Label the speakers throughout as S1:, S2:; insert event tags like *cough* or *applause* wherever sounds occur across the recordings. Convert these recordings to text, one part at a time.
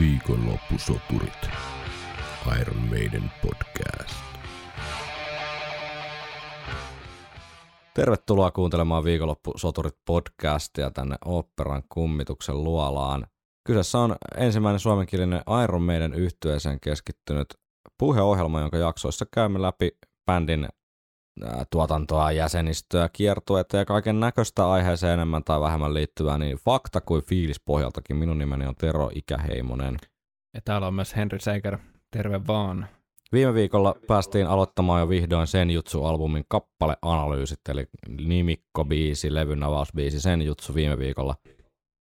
S1: Viikonloppusoturit. Iron Maiden podcast.
S2: Tervetuloa kuuntelemaan Viikonloppusoturit podcastia tänne operan kummituksen luolaan. Kyseessä on ensimmäinen suomenkielinen Iron Maiden yhtyeeseen keskittynyt puheohjelma, jonka jaksoissa käymme läpi bändin tuotantoa, jäsenistöä, kiertueita ja kaiken näköistä aiheeseen enemmän tai vähemmän liittyvää, niin fakta kuin fiilis pohjaltakin. Minun nimeni on Tero Ikäheimonen.
S3: Ja täällä on myös Henry Seiker. Terve vaan.
S2: Viime viikolla päästiin aloittamaan jo vihdoin Sen Jutsu-albumin kappaleanalyysit, eli nimikko-biisi, levyn avausbiisi Sen Jutsu viime viikolla.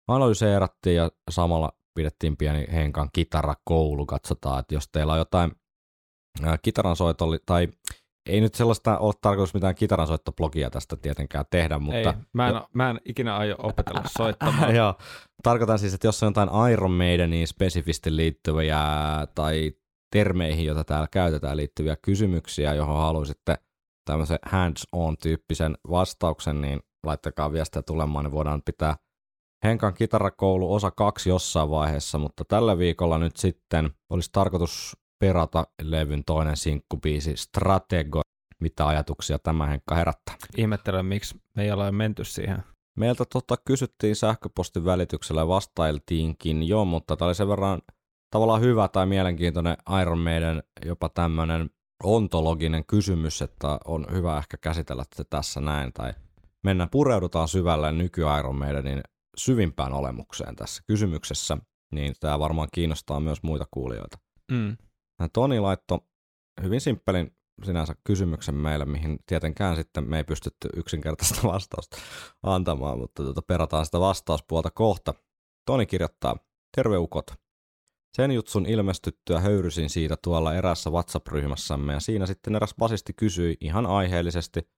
S2: Analyseerattiin ja samalla pidettiin pieni Henkan kitarakoulu. Katsotaan, että jos teillä on jotain kitaran tai ei nyt sellaista ole tarkoitus mitään kitaransoittoblogia tästä tietenkään tehdä, mutta... Ei,
S3: mä en, mä en ikinä aio opetella *laughs* soittamaan.
S2: Joo, tarkoitan siis, että jos on jotain Iron Maideniin spesifisti liittyviä tai termeihin, joita täällä käytetään liittyviä kysymyksiä, johon haluaisitte tämmöisen hands-on-tyyppisen vastauksen, niin laittakaa viestiä tulemaan, niin voidaan pitää Henkan kitarakoulu osa kaksi jossain vaiheessa, mutta tällä viikolla nyt sitten olisi tarkoitus perata levyn toinen sinkkubiisi Stratego. Mitä ajatuksia tämä Henkka herättää?
S3: Ihmettelen, miksi me ei ole menty siihen.
S2: Meiltä tota kysyttiin sähköpostin välityksellä ja vastailtiinkin jo, mutta tämä oli sen verran tavallaan hyvä tai mielenkiintoinen Iron Maiden jopa tämmöinen ontologinen kysymys, että on hyvä ehkä käsitellä se tässä näin, tai mennään, pureudutaan syvälle nyky Iron Maidenin syvimpään olemukseen tässä kysymyksessä, niin tämä varmaan kiinnostaa myös muita kuulijoita. Mm. Toni laittoi hyvin simppelin sinänsä kysymyksen meille, mihin tietenkään sitten me ei pystytty yksinkertaista *laughs* vastausta antamaan, mutta tuota, perataan sitä vastauspuolta kohta. Toni kirjoittaa, terve ukot. Sen jutsun ilmestyttyä höyrysin siitä tuolla erässä WhatsApp-ryhmässämme ja siinä sitten eräs basisti kysyi ihan aiheellisesti,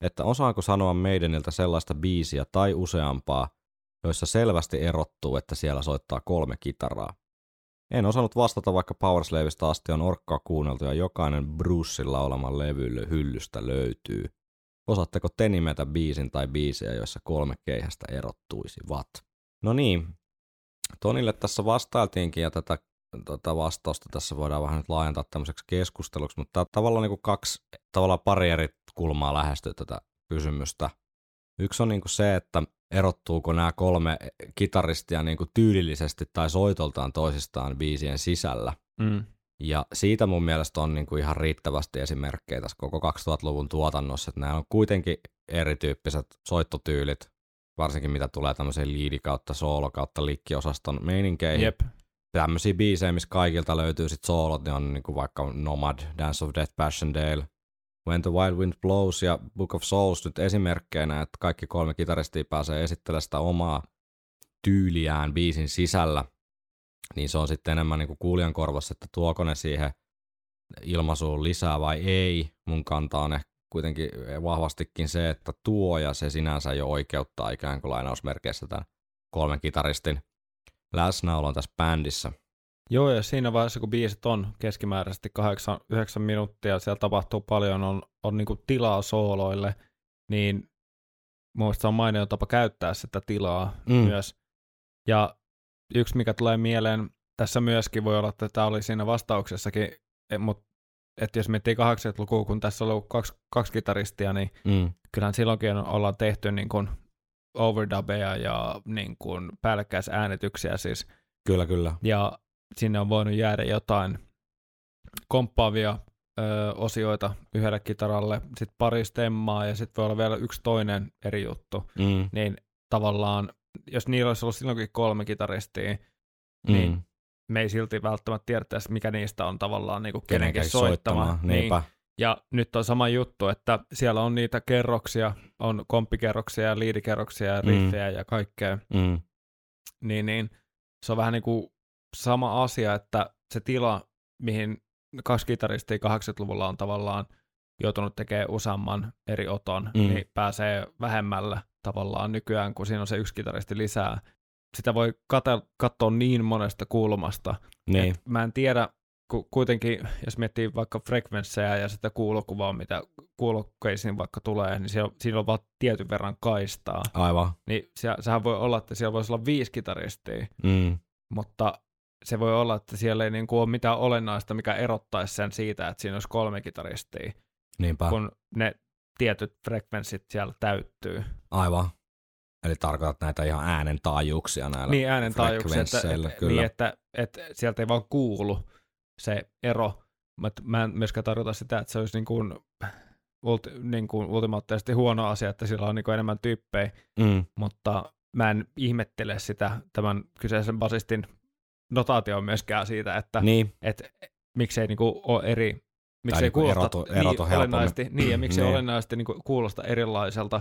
S2: että osaanko sanoa meideniltä sellaista biisiä tai useampaa, joissa selvästi erottuu, että siellä soittaa kolme kitaraa. En osannut vastata, vaikka Powerslavista asti on orkkaa kuunneltu ja jokainen Bruceilla oleman levy hyllystä löytyy. Osaatteko te nimetä biisin tai biisejä, joissa kolme keihästä erottuisivat? No niin, Tonille tässä vastailtiinkin ja tätä, tätä vastausta tässä voidaan vähän nyt laajentaa tämmöiseksi keskusteluksi, mutta tavallaan niin kuin kaksi, tavallaan pari eri kulmaa lähestyä tätä kysymystä. Yksi on niin kuin se, että erottuuko nämä kolme kitaristia niin kuin tyylillisesti tai soitoltaan toisistaan biisien sisällä. Mm. Ja siitä mun mielestä on niin kuin ihan riittävästi esimerkkejä tässä koko 2000-luvun tuotannossa, että nämä on kuitenkin erityyppiset soittotyylit, varsinkin mitä tulee tämmöiseen liidi kautta soolo kautta likkiosaston meininkeihin. Jep. Tämmöisiä biisejä, missä kaikilta löytyy sitten soolot, niin on niin kuin vaikka Nomad, Dance of Death, Passchendaele, When the Wild Wind Blows ja Book of Souls nyt esimerkkeinä, että kaikki kolme kitaristia pääsee esittelemään sitä omaa tyyliään biisin sisällä, niin se on sitten enemmän niin kuin kuulijan korvassa, että tuoko ne siihen ilmaisuun lisää vai ei. Mun kanta on ehkä kuitenkin vahvastikin se, että tuo ja se sinänsä jo oikeuttaa ikään kuin lainausmerkeissä tämän kolmen kitaristin läsnäolon tässä bändissä.
S3: Joo, ja siinä vaiheessa, kun biisit on keskimääräisesti 8-9 minuuttia, siellä tapahtuu paljon, on, on niin tilaa sooloille, niin mun se on mainio tapa käyttää sitä tilaa mm. myös. Ja yksi, mikä tulee mieleen tässä myöskin, voi olla, että tämä oli siinä vastauksessakin, e, mutta että jos miettii 80-lukua, kun tässä on ollut kaksi, kaksi kitaristia, niin mm. kyllähän silloinkin ollaan tehty niin kuin overdubeja ja niin kuin päällekkäisäänityksiä siis.
S2: Kyllä, kyllä.
S3: Ja sinne on voinut jäädä jotain komppaavia ö, osioita yhdelle kitaralle, sitten pari stemmaa ja sitten voi olla vielä yksi toinen eri juttu. Mm. Niin tavallaan, jos niillä olisi ollut silloinkin kolme kitaristia, mm. niin me ei silti välttämättä tiedettäisi, mikä niistä on tavallaan niin kuin kenenkin soittama. Niin. Ja nyt on sama juttu, että siellä on niitä kerroksia, on komppikerroksia ja liidikerroksia ja mm. riffejä mm. ja kaikkea. Mm. Niin, niin se on vähän niin kuin sama asia, että se tila, mihin kaksi kitaristia 80-luvulla on tavallaan joutunut tekemään useamman eri oton, mm. niin pääsee vähemmällä tavallaan nykyään, kun siinä on se yksi kitaristi lisää. Sitä voi katsoa niin monesta kulmasta. Niin. Mä en tiedä, ku, kuitenkin, jos miettii vaikka frekvenssejä ja sitä kuulokuvaa, mitä kuulokkeisiin vaikka tulee, niin siellä, siinä on vaan tietyn verran kaistaa.
S2: Aivan.
S3: Niin se, sehän voi olla, että siellä voisi olla viisi kitaristia, mm. mutta se voi olla, että siellä ei niin kuin ole mitään olennaista, mikä erottaisi sen siitä, että siinä olisi kolme kitaristia,
S2: Niinpä.
S3: kun ne tietyt frekvenssit siellä täyttyy.
S2: Aivan. Eli tarkoitat näitä ihan äänen taajuuksia näillä
S3: Niin äänen taajuuksia, että,
S2: kyllä.
S3: niin, että, että sieltä ei vaan kuulu se ero. Mutta mä en myöskään tarkoita sitä, että se olisi niin kuin, ulti, niin kuin ultimaattisesti huono asia, että sillä on niin kuin enemmän tyyppejä,
S2: Mm.
S3: mutta mä en ihmettele sitä tämän kyseisen basistin notaatio myöskään siitä, että
S2: Niin,
S3: et, miksei niinku ole eri, miksei
S2: niinku
S3: kuulosta
S2: erotu- erotu
S3: niin, olennaisesti, niin, ja miksei *laughs*
S2: Niin.
S3: olennaisesti niinku kuulosta erilaiselta,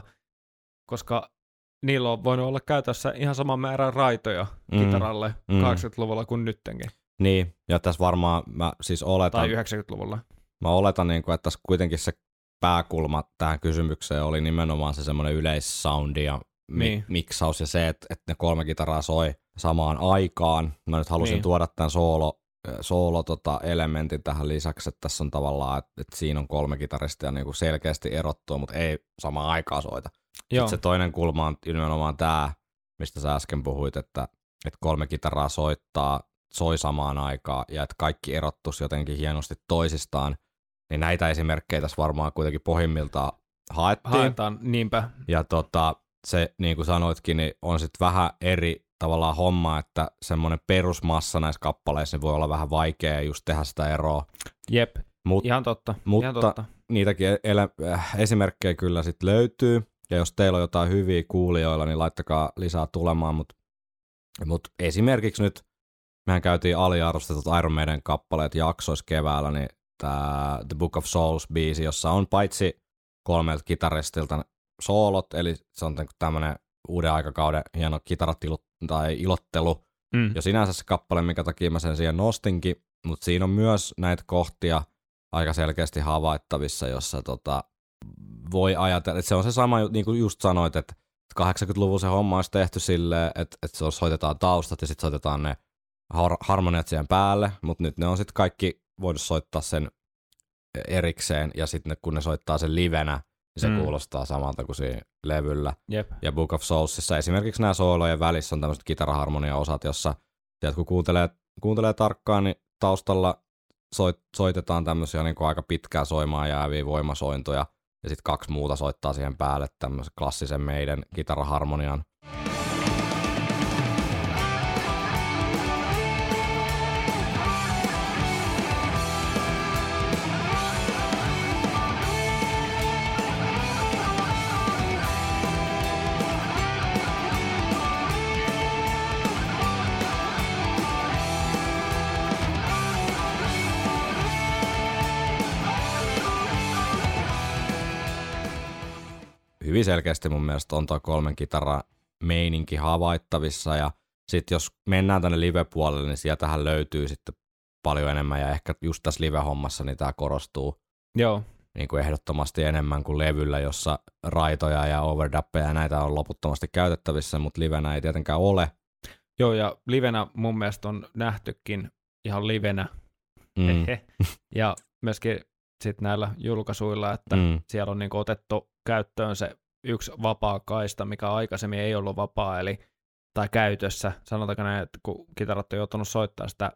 S3: koska niillä on voinut olla käytössä ihan sama määrä raitoja
S2: Mm.
S3: kitaralle
S2: Mm.
S3: 80-luvulla kuin nyttenkin,
S2: niin. Ja tässä varmaan mä siis oletan,
S3: tai 90-luvulla.
S2: mä oletan niin kuin, että tässä kuitenkin se pääkulma tähän kysymykseen oli nimenomaan se semmoinen yleissoundi ja mi-
S3: Niin.
S2: miksaus ja se, että, että ne kolme kitaraa soi samaan aikaan. Mä nyt halusin
S3: Niin.
S2: tuoda tämän soolo, soolo tota, elementin tähän lisäksi, että tässä on tavallaan, että, että siinä on kolme kitaristia niin kuin selkeästi erottua, mutta ei samaan aikaan soita.
S3: Joo,
S2: Sitten se toinen kulma on nimenomaan tämä, mistä sä äsken puhuit, että, että kolme kitaraa soittaa, soi samaan aikaan ja että kaikki erottus jotenkin hienosti toisistaan, niin näitä esimerkkejä tässä varmaan kuitenkin pohjimmiltaan haettiin.
S3: haetaan niinpä.
S2: Ja tota, se, niin kuin sanoitkin, niin on sitten vähän eri tavallaan homma, että semmoinen perusmassa näissä kappaleissa niin voi olla vähän vaikea just tehdä sitä eroa.
S3: Jep,
S2: Mut,
S3: ihan totta.
S2: mutta-
S3: ihan totta.
S2: niitäkin ele- äh, esimerkkejä kyllä sitten löytyy. Ja jos teillä on jotain hyviä kuulijoilla, niin laittakaa lisää tulemaan. Mutta mut esimerkiksi nyt, mehän käytiin aliarvostetut Iron Maiden kappaleet jaksoissa keväällä, niin tämä The Book of Souls-biisi, jossa on paitsi kolmelta kitaristilta soolot, eli se on tämmöinen uuden aikakauden hieno kitaratilu tai ilottelu,
S3: Mm.
S2: jo sinänsä se kappale, minkä takia mä sen siihen nostinkin, mutta siinä on myös näitä kohtia aika selkeästi havaittavissa, jossa tota, voi ajatella, että se on se sama, niin kuin just sanoit, että 80-luvulla se homma olisi tehty silleen, että, että se soitetaan taustat ja sitten soitetaan ne har- harmoniat siihen päälle, mutta nyt ne on sitten kaikki voinut soittaa sen erikseen ja sitten kun ne soittaa sen livenä, niin se
S3: Mm.
S2: kuulostaa samalta kuin siinä levyllä.
S3: Jep.
S2: Ja Book of Soulsissa esimerkiksi nämä soolojen välissä on tämmöiset kitaraharmonia-osat, jossa tiedät, kun kuuntelee, kuuntelee tarkkaan, niin taustalla soit, soitetaan tämmöisiä niin kuin aika pitkään soimaan jääviä voimasointoja, ja sitten kaksi muuta soittaa siihen päälle tämmöisen klassisen meidän kitaraharmonian. Hyvin selkeästi mun mielestä on tuo kolmen kitara meininki havaittavissa, ja sitten jos mennään tänne live-puolelle, niin sieltähän löytyy sitten paljon enemmän, ja ehkä just tässä live-hommassa niin tämä korostuu
S3: Joo,
S2: niin kuin ehdottomasti enemmän kuin levyllä, jossa raitoja ja overdappeja ja näitä on loputtomasti käytettävissä, mutta livenä ei tietenkään ole.
S3: Joo, ja livenä mun mielestä on nähtykin ihan livenä.
S2: Mm.
S3: Ja myöskin sit näillä julkaisuilla, että mm. Siellä on niinku otettu käyttöön se yksi vapaa kaista, mikä aikaisemmin ei ollut vapaa, eli tai käytössä. Sanotaanko näin, että kun kitarat on joutunut soittaa sitä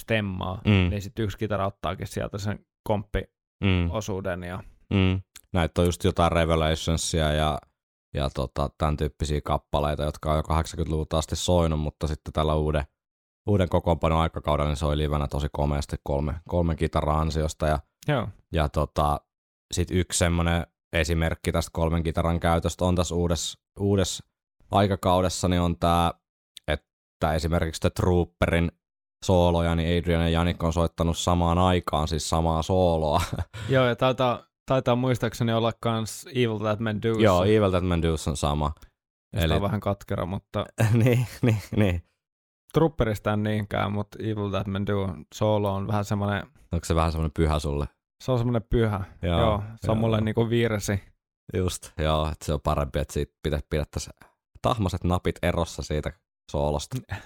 S3: stemmaa, mm. Niin sitten yksi kitara ottaakin sieltä sen komppiosuuden.
S2: Mm.
S3: Ja,
S2: Mm. Näitä on just jotain Revelationsia ja, ja tota, tämän tyyppisiä kappaleita, jotka on jo 80-luvulta asti soinut, mutta sitten tällä uuden, uuden kokoonpanon aikakaudella niin soi livenä tosi komeasti kolme, kolme kitaraa ansiosta. Ja,
S3: joo,
S2: ja tota, sitten yksi semmoinen esimerkki tästä kolmen kitaran käytöstä on tässä uudessa, uudessa aikakaudessa, niin on tämä, että esimerkiksi The Trooperin sooloja, niin Adrian ja Janik on soittanut samaan aikaan, siis samaa sooloa. *laughs*
S3: joo ja taitaa, taitaa muistaakseni olla kans Evil That Men Do.
S2: Joo, Evil That Men Do's on sama.
S3: Eli...
S2: eli-
S3: on vähän katkera, mutta *laughs*
S2: niin, niin, niin.
S3: Trupperista en niinkään, mutta Evil That Men Do solo on vähän semmoinen,
S2: Onko se vähän semmoinen pyhä sulle?
S3: Se on semmoinen pyhä.
S2: Joo,
S3: Joo, se on
S2: joo.
S3: mulle niinku virsi.
S2: Just, joo, että se on parempi, että siitä pitä, pidettäisiin tahmaset napit erossa siitä soolosta. *laughs*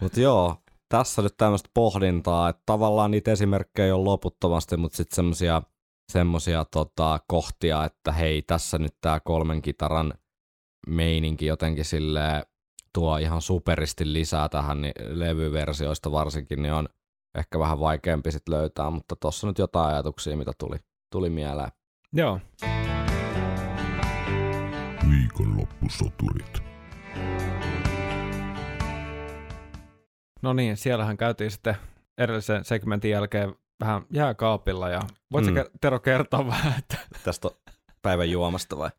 S2: Mutta joo, tässä nyt tämmöistä pohdintaa, että tavallaan niitä esimerkkejä on loputtomasti, mutta sitten semmoisia semmosia, tota, kohtia, että hei, tässä nyt tämä kolmen kitaran meininki jotenkin sille tuo ihan superisti lisää tähän niin levyversioista varsinkin, niin on ehkä vähän vaikeampi sit löytää, mutta tuossa nyt jotain ajatuksia, mitä tuli, tuli mieleen.
S3: Joo.
S1: Viikonloppusoturit.
S3: No niin, siellähän käytiin sitten edellisen segmentin jälkeen vähän jääkaapilla ja voitko
S2: Mm.
S3: Tero kertoa vähän, että
S2: Tästä päivän juomasta vai?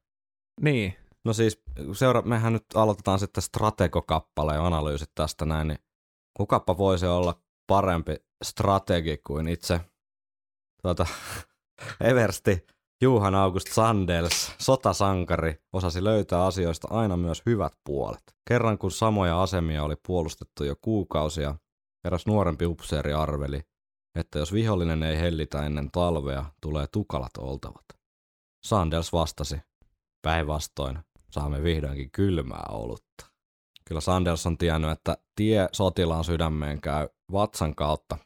S3: niin,
S2: No siis, seura- mehän nyt aloitetaan sitten strategokappaleen analyysit tästä näin, niin kukapa voisi olla parempi strategi kuin itse tuota, *laughs* Eversti Juhan August Sandels, sotasankari, osasi löytää asioista aina myös hyvät puolet. Kerran kun samoja asemia oli puolustettu jo kuukausia, eräs nuorempi upseeri arveli, että jos vihollinen ei hellitä ennen talvea, tulee tukalat oltavat. Sandels vastasi, päinvastoin, saamme vihdoinkin kylmää olutta. Kyllä Sanders on tiennyt, että tie sotilaan sydämeen käy vatsan kautta.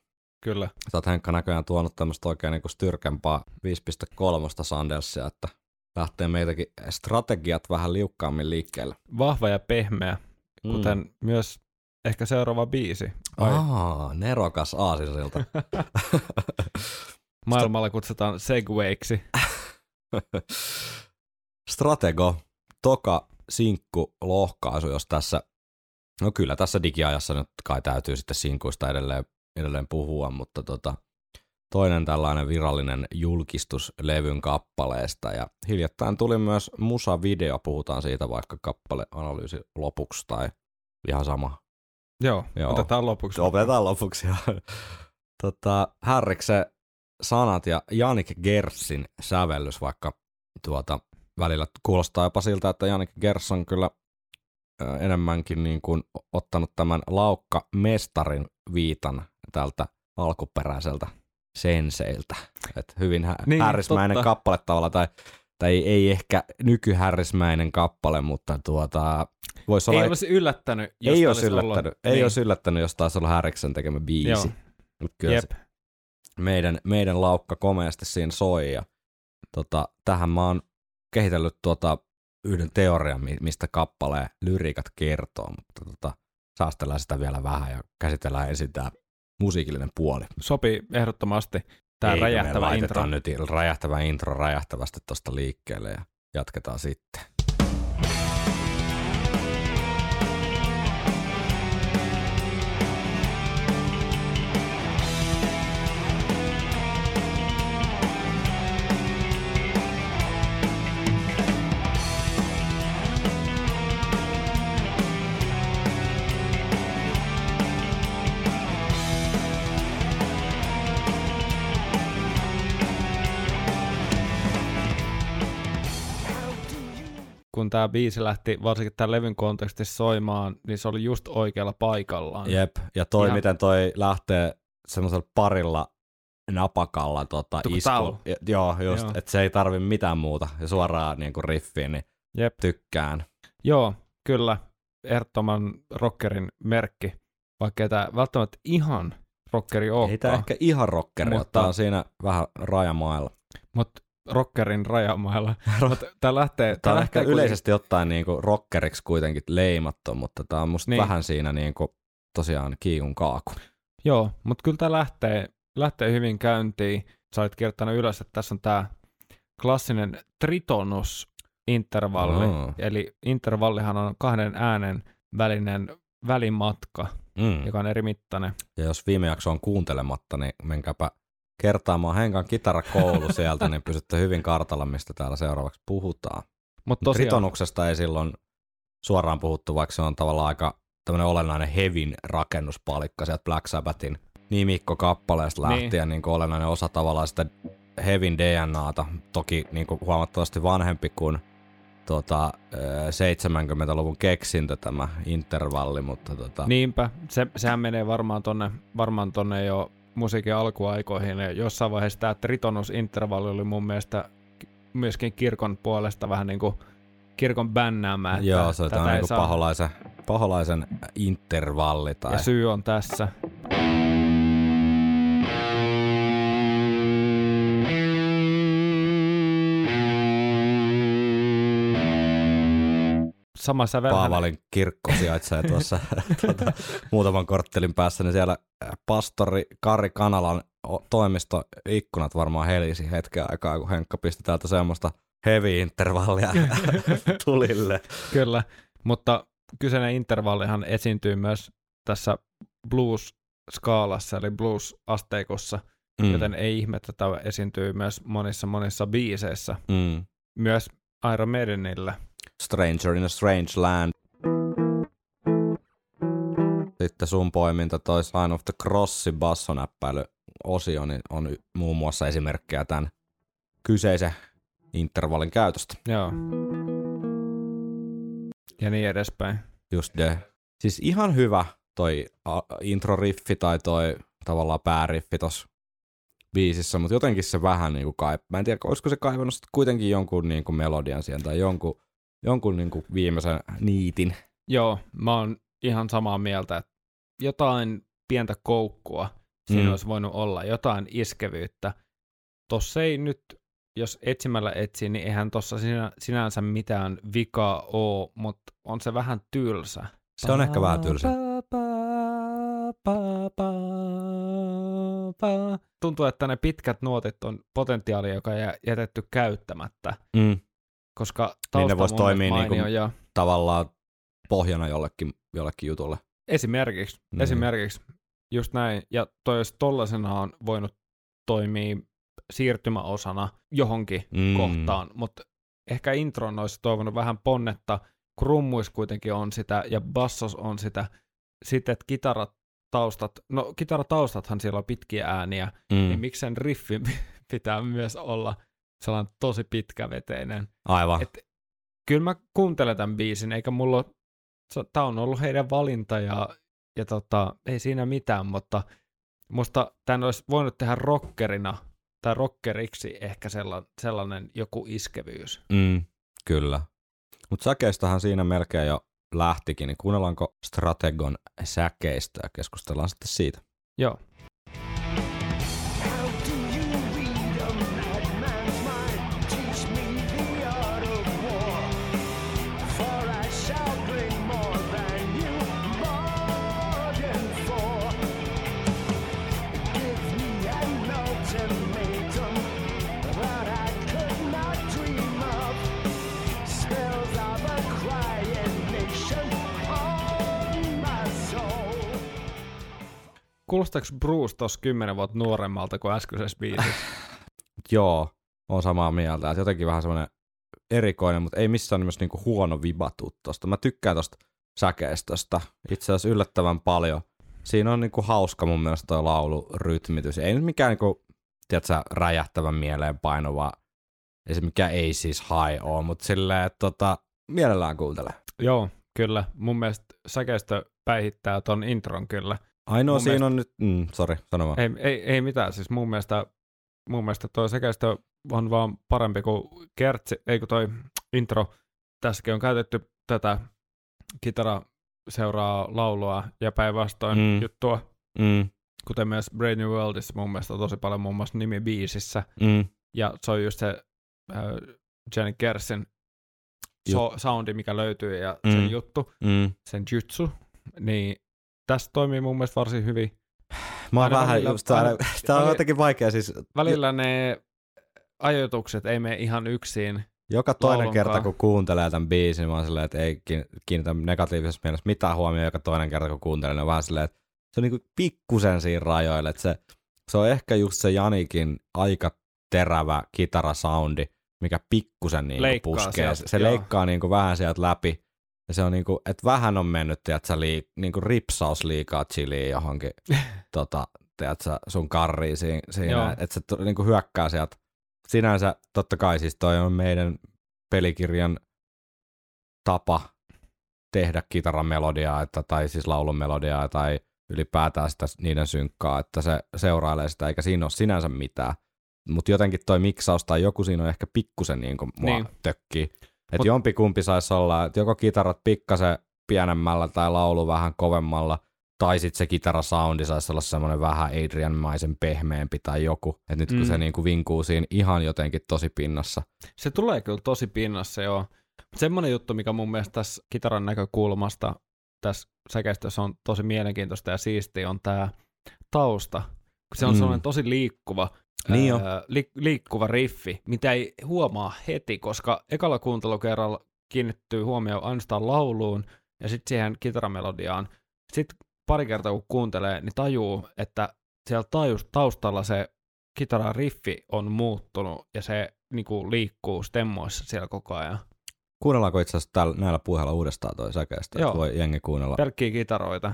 S3: kyllä.
S2: Sä oot Henkka näköjään tuonut tämmöistä oikein niin styrkempaa 5.3 Sandersia, että lähtee meitäkin strategiat vähän liukkaammin liikkeelle.
S3: Vahva ja pehmeä, kuten mm. myös ehkä seuraava biisi. Vai?
S2: Aa, nerokas aasisilta. *laughs*
S3: Maailmalla kutsutaan segwayksi. *laughs*
S2: Stratego, toka sinkku lohkaisu, jos tässä, no kyllä tässä digiajassa nyt kai täytyy sitten sinkuista edelleen, edelleen puhua, mutta tota, toinen tällainen virallinen julkistus levyn kappaleesta ja hiljattain tuli myös musavideo, puhutaan siitä vaikka kappaleanalyysi lopuksi tai ihan sama.
S3: Joo,
S2: Joo.
S3: Otetaan lopuksi.
S2: Opetetaan lopuksi. tota, Härriksen sanat ja Janik Gersin sävellys, vaikka tuota, välillä kuulostaa jopa siltä, että Janik Gers on kyllä enemmänkin niin kuin ottanut tämän laukka mestarin viitan tältä alkuperäiseltä senseiltä. Et hyvin hä-
S3: Niin,
S2: härrismäinen
S3: totta.
S2: kappale tavalla, tai, tai ei ehkä nykyhärrismäinen kappale, mutta tuota, voisi olla
S3: Ei olisi yllättänyt, jos
S2: ei olisi
S3: ollut-
S2: yllättänyt, ei
S3: niin.
S2: olisi yllättänyt, jos taisi olla Häriksen tekemä biisi.
S3: Joo.
S2: Mut kyllä
S3: Jep.
S2: se meidän, meidän laukka komeasti siinä soi ja tota, tähän mä oon kehitellyt tuota yhden teorian, mi- mistä kappaleen lyriikat kertoo, mutta tota, säästellään sitä vielä vähän ja käsitellään ensin tämä musiikillinen puoli.
S3: Sopii ehdottomasti tämä
S2: Eikö
S3: räjähtävä intro.
S2: nyt räjähtävä intro räjähtävästi tuosta liikkeelle ja jatketaan sitten.
S3: Kun tämä biisi lähti varsinkin tämän levyn kontekstissa soimaan, niin se oli just oikealla paikallaan.
S2: Jep, ja toi
S3: Ihan-
S2: miten toi lähtee semmoisella parilla napakalla tota, isku. Ja- Joo, just,
S3: Joo.
S2: että se ei tarvi mitään muuta ja suoraan niin kuin riffiin, niin
S3: Jep.
S2: tykkään.
S3: Joo, kyllä. Ehdottoman rockerin merkki, vaikka ei tämä välttämättä ihan rockeri
S2: Ei
S3: olekaan.
S2: tää ehkä ihan rockeri,
S3: mutta...
S2: on siinä vähän rajamailla.
S3: Mutta rockerin rajamailla. *laughs* Tämä lähtee,
S2: Tää on
S3: tää
S2: ehkä
S3: lähtee
S2: yleisesti ottaen niin kuin rockeriksi kuitenkin leimattu, mutta tää on musta
S3: Niin.
S2: vähän siinä niin kuin, tosiaan kiikun kaaku.
S3: Joo, mutta kyllä tämä lähtee, lähtee hyvin käyntiin. Sä olit kirjoittanut ylös, että tässä on tämä klassinen tritonus-intervalli.
S2: Oo.
S3: Eli intervallihan on kahden äänen välinen välimatka,
S2: Mm.
S3: joka on eri mittainen.
S2: Ja jos viime jakso on kuuntelematta, niin menkääpä kertaamaan Henkan kitarakoulu *laughs* sieltä, niin pysytte hyvin kartalla, mistä täällä seuraavaksi puhutaan.
S3: Mutta tosiaan,
S2: Tritonuksesta ei silloin suoraan puhuttu, vaikka se on tavallaan aika tämmöinen olennainen hevin rakennuspalikka sieltä Black Sabbathin nimikko-kappaleesta
S3: Niin.
S2: lähtien niin kuin olennainen osa tavallaan sitä hevin DNAta, toki niin kuin huomattavasti vanhempi kuin tuota, ö, 70-luvun keksintö tämä intervalli, mutta tota,
S3: niinpä, se, sehän menee varmaan tonne, varmaan tonne jo musiikin alkuaikoihin. Ja jossain vaiheessa tämä tritonus-intervalli oli mun mielestä myöskin kirkon puolesta vähän niin kuin kirkon bännäämä. Että
S2: Joo, se on
S3: saa-
S2: paholaisen, paholaisen intervalli. Tai...
S3: Ja syy on tässä. Sama sävel.
S2: Paavalin kirkko sijaitsee tuossa *laughs* tuota, muutaman korttelin päässä, niin siellä pastori Kari Kanalan toimisto ikkunat varmaan helisi hetken aikaa, kun Henkka pisti täältä semmoista heavy intervallia *laughs* tulille.
S3: Kyllä, mutta kyseinen intervallihan esiintyy myös tässä blues-skaalassa, eli blues-asteikossa, mm. joten ei ihme, että tämä esiintyy myös monissa monissa biiseissä. Mm. Myös Iron Maidenille.
S2: Stranger in a Strange Land. Sitten sun poiminta toi Sign of the Crossin bassonäppäily osio niin on muun muassa esimerkkejä tämän kyseisen intervallin käytöstä.
S3: Joo. Ja niin edespäin.
S2: Just de. Siis ihan hyvä toi intro-riffi tai toi tavallaan pääriffi tossa biisissä, mutta jotenkin se vähän niin kuin kai... Mä en tiedä, olisiko se kaivannut kuitenkin jonkun niin kuin melodian siihen tai jonkun, jonkun niin kuin viimeisen niitin.
S3: Joo, mä oon ihan samaa mieltä, että jotain pientä koukkua siinä mm. olisi voinut olla, jotain iskevyyttä. Tossa ei nyt, jos etsimällä etsii, niin eihän tossa sinä, sinänsä mitään vikaa ole, mutta on se vähän tylsä.
S2: Se on ehkä vähän tylsä.
S3: Tuntuu, että ne pitkät nuotit on potentiaali, joka on jätetty käyttämättä. Mm. Koska
S2: niin ne voisi toimia niinku ja... tavallaan pohjana jollekin, jollekin jutulle.
S3: Esimerkiksi, mm. esimerkiksi just näin. Ja toi olisi on voinut toimia siirtymäosana johonkin mm. kohtaan, mutta ehkä intron olisi toivonut vähän ponnetta, kun rummuis kuitenkin on sitä ja bassos on sitä, sitten että kitarat taustat, no kitarataustathan siellä on pitkiä ääniä, mm. niin miksi sen riffin *laughs* pitää myös olla sellainen tosi pitkäveteinen.
S2: Aivan. Et,
S3: kyllä mä kuuntelen tämän biisin, eikä mulla tämä on ollut heidän valinta ja, ja tota, ei siinä mitään, mutta musta tämän olisi voinut tehdä rockerina tai rockeriksi ehkä sellainen, sellainen joku iskevyys.
S2: Mm, kyllä. Mutta säkeistähän siinä melkein jo lähtikin, niin kuunnellaanko Strategon säkeistä ja keskustellaan sitten siitä.
S3: Joo. Kuulostaako Bruce tuossa kymmenen vuotta nuoremmalta kuin äskeisessä biisissä? *laughs*
S2: Joo, on samaa mieltä. Että jotenkin vähän semmoinen erikoinen, mutta ei missään nimessä niinku huono vibatu tosta. Mä tykkään tosta säkeistöstä itse asiassa yllättävän paljon. Siinä on niinku hauska mun mielestä toi laulurytmitys. Ei nyt mikään niinku, tiedätkö, räjähtävän mieleen painova, ei se mikään ei siis high ole, mutta silleen, että tota, mielellään kuuntele.
S3: Joo, kyllä. Mun mielestä säkeistö päihittää ton intron kyllä.
S2: Ainoa mun siinä mielestä... on nyt, mm, sorry, sano vaan.
S3: Ei, ei, ei mitään, siis mun mielestä, mun mielestä toi sekäistö on vaan parempi kuin kertsi, ei kun toi intro. Tässäkin on käytetty tätä kitara seuraa laulua ja päinvastoin mm. juttua. Mm. Kuten myös Brave New Worldissa mun mielestä tosi paljon muun muassa nimi biisissä. Mm. Ja se on just se äh, Jenny Kersin so, soundi, mikä löytyy ja mm. sen juttu, mm. sen jutsu, niin tässä toimii mun mielestä varsin hyvin.
S2: Mä oon vähän välillä, just täällä, *laughs* tää on jotenkin vaikea siis.
S3: Välillä ne ajoitukset ei mene ihan yksin.
S2: Joka toinen laulunkaan. kerta, kun kuuntelee tämän biisin, mä oon silleen, että ei kiinnitä negatiivisessa mielessä mitään huomioon joka toinen kerta, kun kuuntelee, niin on vähän silleen, että se on niinku pikkusen siinä rajoilla, että se, se on ehkä just se Janikin aika terävä kitarasoundi, mikä pikkusen niinku puskee. Sieltä, se joo. leikkaa niinku vähän sieltä läpi, ja se on niinku, että vähän on mennyt, tiedätkö, lii, niinku ripsaus liikaa chiliä johonkin, *laughs* tota, tiedätkö, sun karriin siinä, siinä että se niinku hyökkää sieltä. Sinänsä, totta kai siis toi on meidän pelikirjan tapa tehdä kitaran melodiaa, että, tai siis laulun melodiaa, tai ylipäätään sitä niiden synkkaa, että se seurailee sitä, eikä siinä ole sinänsä mitään. Mutta jotenkin toi miksaus tai joku siinä on ehkä pikkusen niin kuin mua niin. tökkii. Että jompikumpi saisi olla, että joko kitarat pikkasen pienemmällä tai laulu vähän kovemmalla, tai sitten se kitarasoundi saisi olla semmoinen vähän Adrian-maisen pehmeämpi tai joku. Että nyt kun mm. se niinku vinkuu siinä ihan jotenkin tosi pinnassa.
S3: Se tulee kyllä tosi pinnassa, joo. Semmoinen juttu, mikä mun mielestä tässä kitaran näkökulmasta tässä säkeistössä on tosi mielenkiintoista ja siistiä, on tämä tausta. Se on
S2: Mm.
S3: sellainen tosi liikkuva,
S2: Niin
S3: ää, li, liikkuva riffi, mitä ei huomaa heti, koska ekalla kuuntelukerralla kiinnittyy huomioon ainoastaan lauluun ja sitten siihen kitaramelodiaan. Sitten pari kertaa kun kuuntelee, niin tajuu, että siellä tajus, taustalla se kitaran riffi on muuttunut ja se niinku liikkuu stemmoissa siellä koko ajan.
S2: Kuunnellaanko itse asiassa näillä puheilla uudestaan toi säkeistä?
S3: Joo.
S2: Voi jengi kuunnella.
S3: Pelkkiä kitaroita.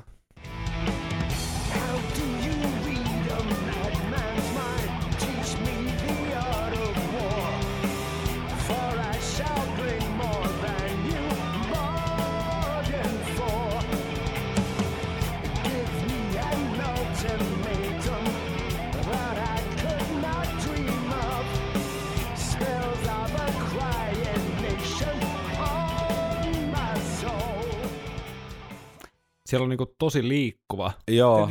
S3: Siellä on niinku tosi liikkuva.
S2: Joo,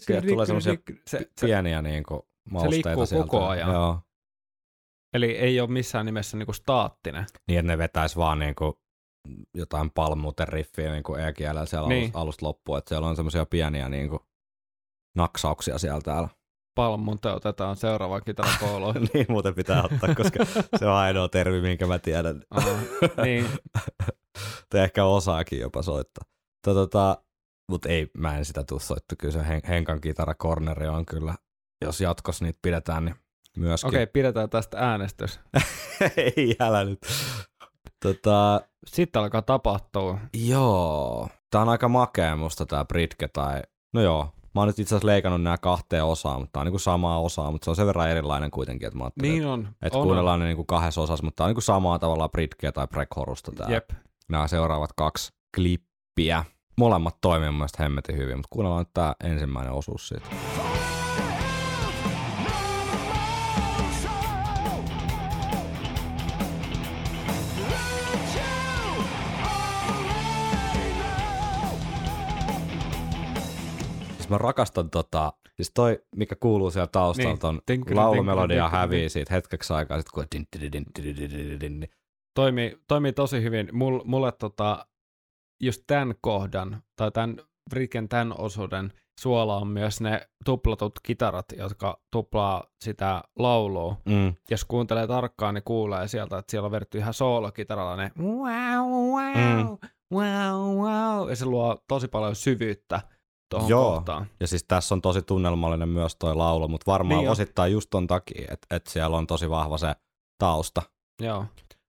S2: sieltä tulee semmosia
S3: dik- se, se,
S2: pieniä niinku mausteita
S3: liikkuu
S2: sieltä.
S3: koko ajan.
S2: Joo.
S3: Eli ei ole missään nimessä niinku staattinen.
S2: Niin, että ne vetäis vaan niinku jotain palmuuten riffiä niinku E-kielellä siellä
S3: Niin.
S2: alusta, alusta loppuun. Että siellä on semmoisia pieniä niinku naksauksia siellä täällä.
S3: Palmun otetaan seuraava kitarakouluun. *laughs*
S2: niin muuten pitää ottaa, koska se on ainoa termi, minkä mä tiedän.
S3: Aa, niin, *laughs*
S2: tai ehkä osaakin jopa soittaa. Tota, mutta ei, mä en sitä tuu soittaa. Kyllä se Hen- Henkan kitarakorneri on kyllä, jos jatkossa niitä pidetään, niin myöskin.
S3: okei, pidetään tästä äänestys. *laughs*
S2: ei, älä nyt. Tota,
S3: Sitten alkaa tapahtua.
S2: joo, tää on aika makea musta tää Britke tai, no joo, mä oon nyt itse asiassa leikannut nämä kahteen osaan, mutta tää on niinku samaa osaa, mutta se on sen verran erilainen kuitenkin, että mä ajattelin,
S3: Niin on.
S2: että
S3: on,
S2: kuunnellaan ne niinku kahdessa osassa, mutta tää on niinku samaa tavalla Britkeä tai Breckhorusta tää.
S3: Jep.
S2: nämä seuraavat kaksi klippiä. Molemmat toimii mun mielestä hemmetin hyvin, mutta kuunnellaan nyt tää ensimmäinen osuus siitä. Siis mä rakastan tota, siis toi, mikä kuuluu siellä taustalta, on
S3: Niin. Tink-
S2: laulumelodia
S3: tink-
S2: hävii siitä hetkeksi aikaa, sit kun.
S3: Toimii, toimii tosi hyvin. Mul, mulle tota, just tämän kohdan, tai tämän Briken tämän osuuden suola on myös ne tuplatut kitarat, jotka tuplaa sitä laulua.
S2: Mm.
S3: Jos kuuntelee tarkkaan, niin kuulee sieltä, että siellä on vedetty ihan soolokitaralla ne wow, wow,
S2: Mm.
S3: wow, wow, ja se luo tosi paljon syvyyttä tuohon
S2: Joo.
S3: kohtaan.
S2: Ja siis tässä on tosi tunnelmallinen myös toi laulu, mutta varmaan
S3: Niin on.
S2: osittain just ton takia, että et siellä on tosi vahva se tausta.
S3: Joo.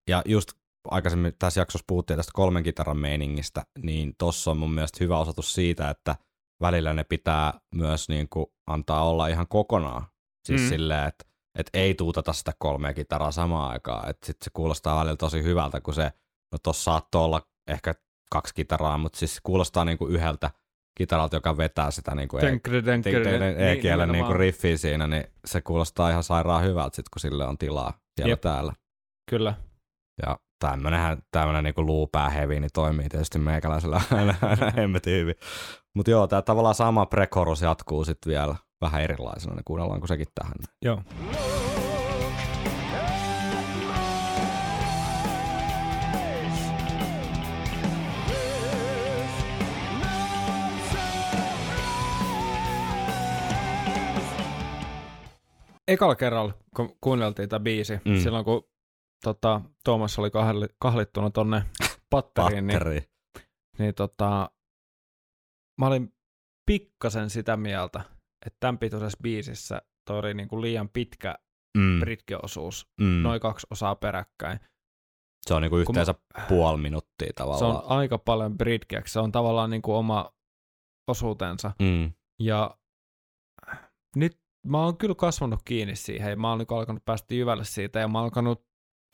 S2: Ja just aikaisemmin tässä jaksossa puhuttiin tästä kolmen kitaran meiningistä, niin tossa on mun mielestä hyvä osoitus siitä, että välillä ne pitää myös niin kuin antaa olla ihan kokonaan. Siis
S3: Mm.
S2: silleen, että et ei tuutata sitä kolmea kitaraa samaan aikaan. Että sit se kuulostaa välillä tosi hyvältä, kun se, no tossa saattoi olla ehkä kaksi kitaraa, mutta siis kuulostaa niin kuin yhdeltä kitaralta, joka vetää sitä niin kuin
S3: Tenkri, tenkri,
S2: E-kielen niin
S3: nimenomaan.
S2: riffiä siinä, niin se kuulostaa ihan sairaan hyvältä sit, kun sille on tilaa siellä
S3: Jep.
S2: täällä.
S3: Kyllä.
S2: Ja tämmönenhän, tämmönen niinku luupää heavy, niin toimii tietysti meikäläisellä aina, aina hemmetin hyvin. Mutta joo, tää tavallaan sama prekorus jatkuu sitten vielä vähän erilaisena, niin kuunnellaanko sekin tähän.
S3: Joo. Ekalla kerralla, kun kuunneltiin tätä biisi. Mm. silloin kun tota, Tuomas oli kahli, kahlittuna tonne patteriin, niin,
S2: Patteri.
S3: niin tota, mä olin pikkasen sitä mieltä, että tämän pituisessa biisissä toi oli niinku liian pitkä
S2: Mm,
S3: britkeosuus,
S2: mm.
S3: noin kaksi osaa peräkkäin.
S2: Se on niinku yhteensä puoli minuuttia
S3: Se
S2: tavallaan.
S3: on aika paljon britkeäksi, se on tavallaan niinku oma osuutensa.
S2: Mm.
S3: Ja nyt mä oon kyllä kasvanut kiinni siihen ja mä oon niinku alkanut päästä jyvälle siitä ja mä oon alkanut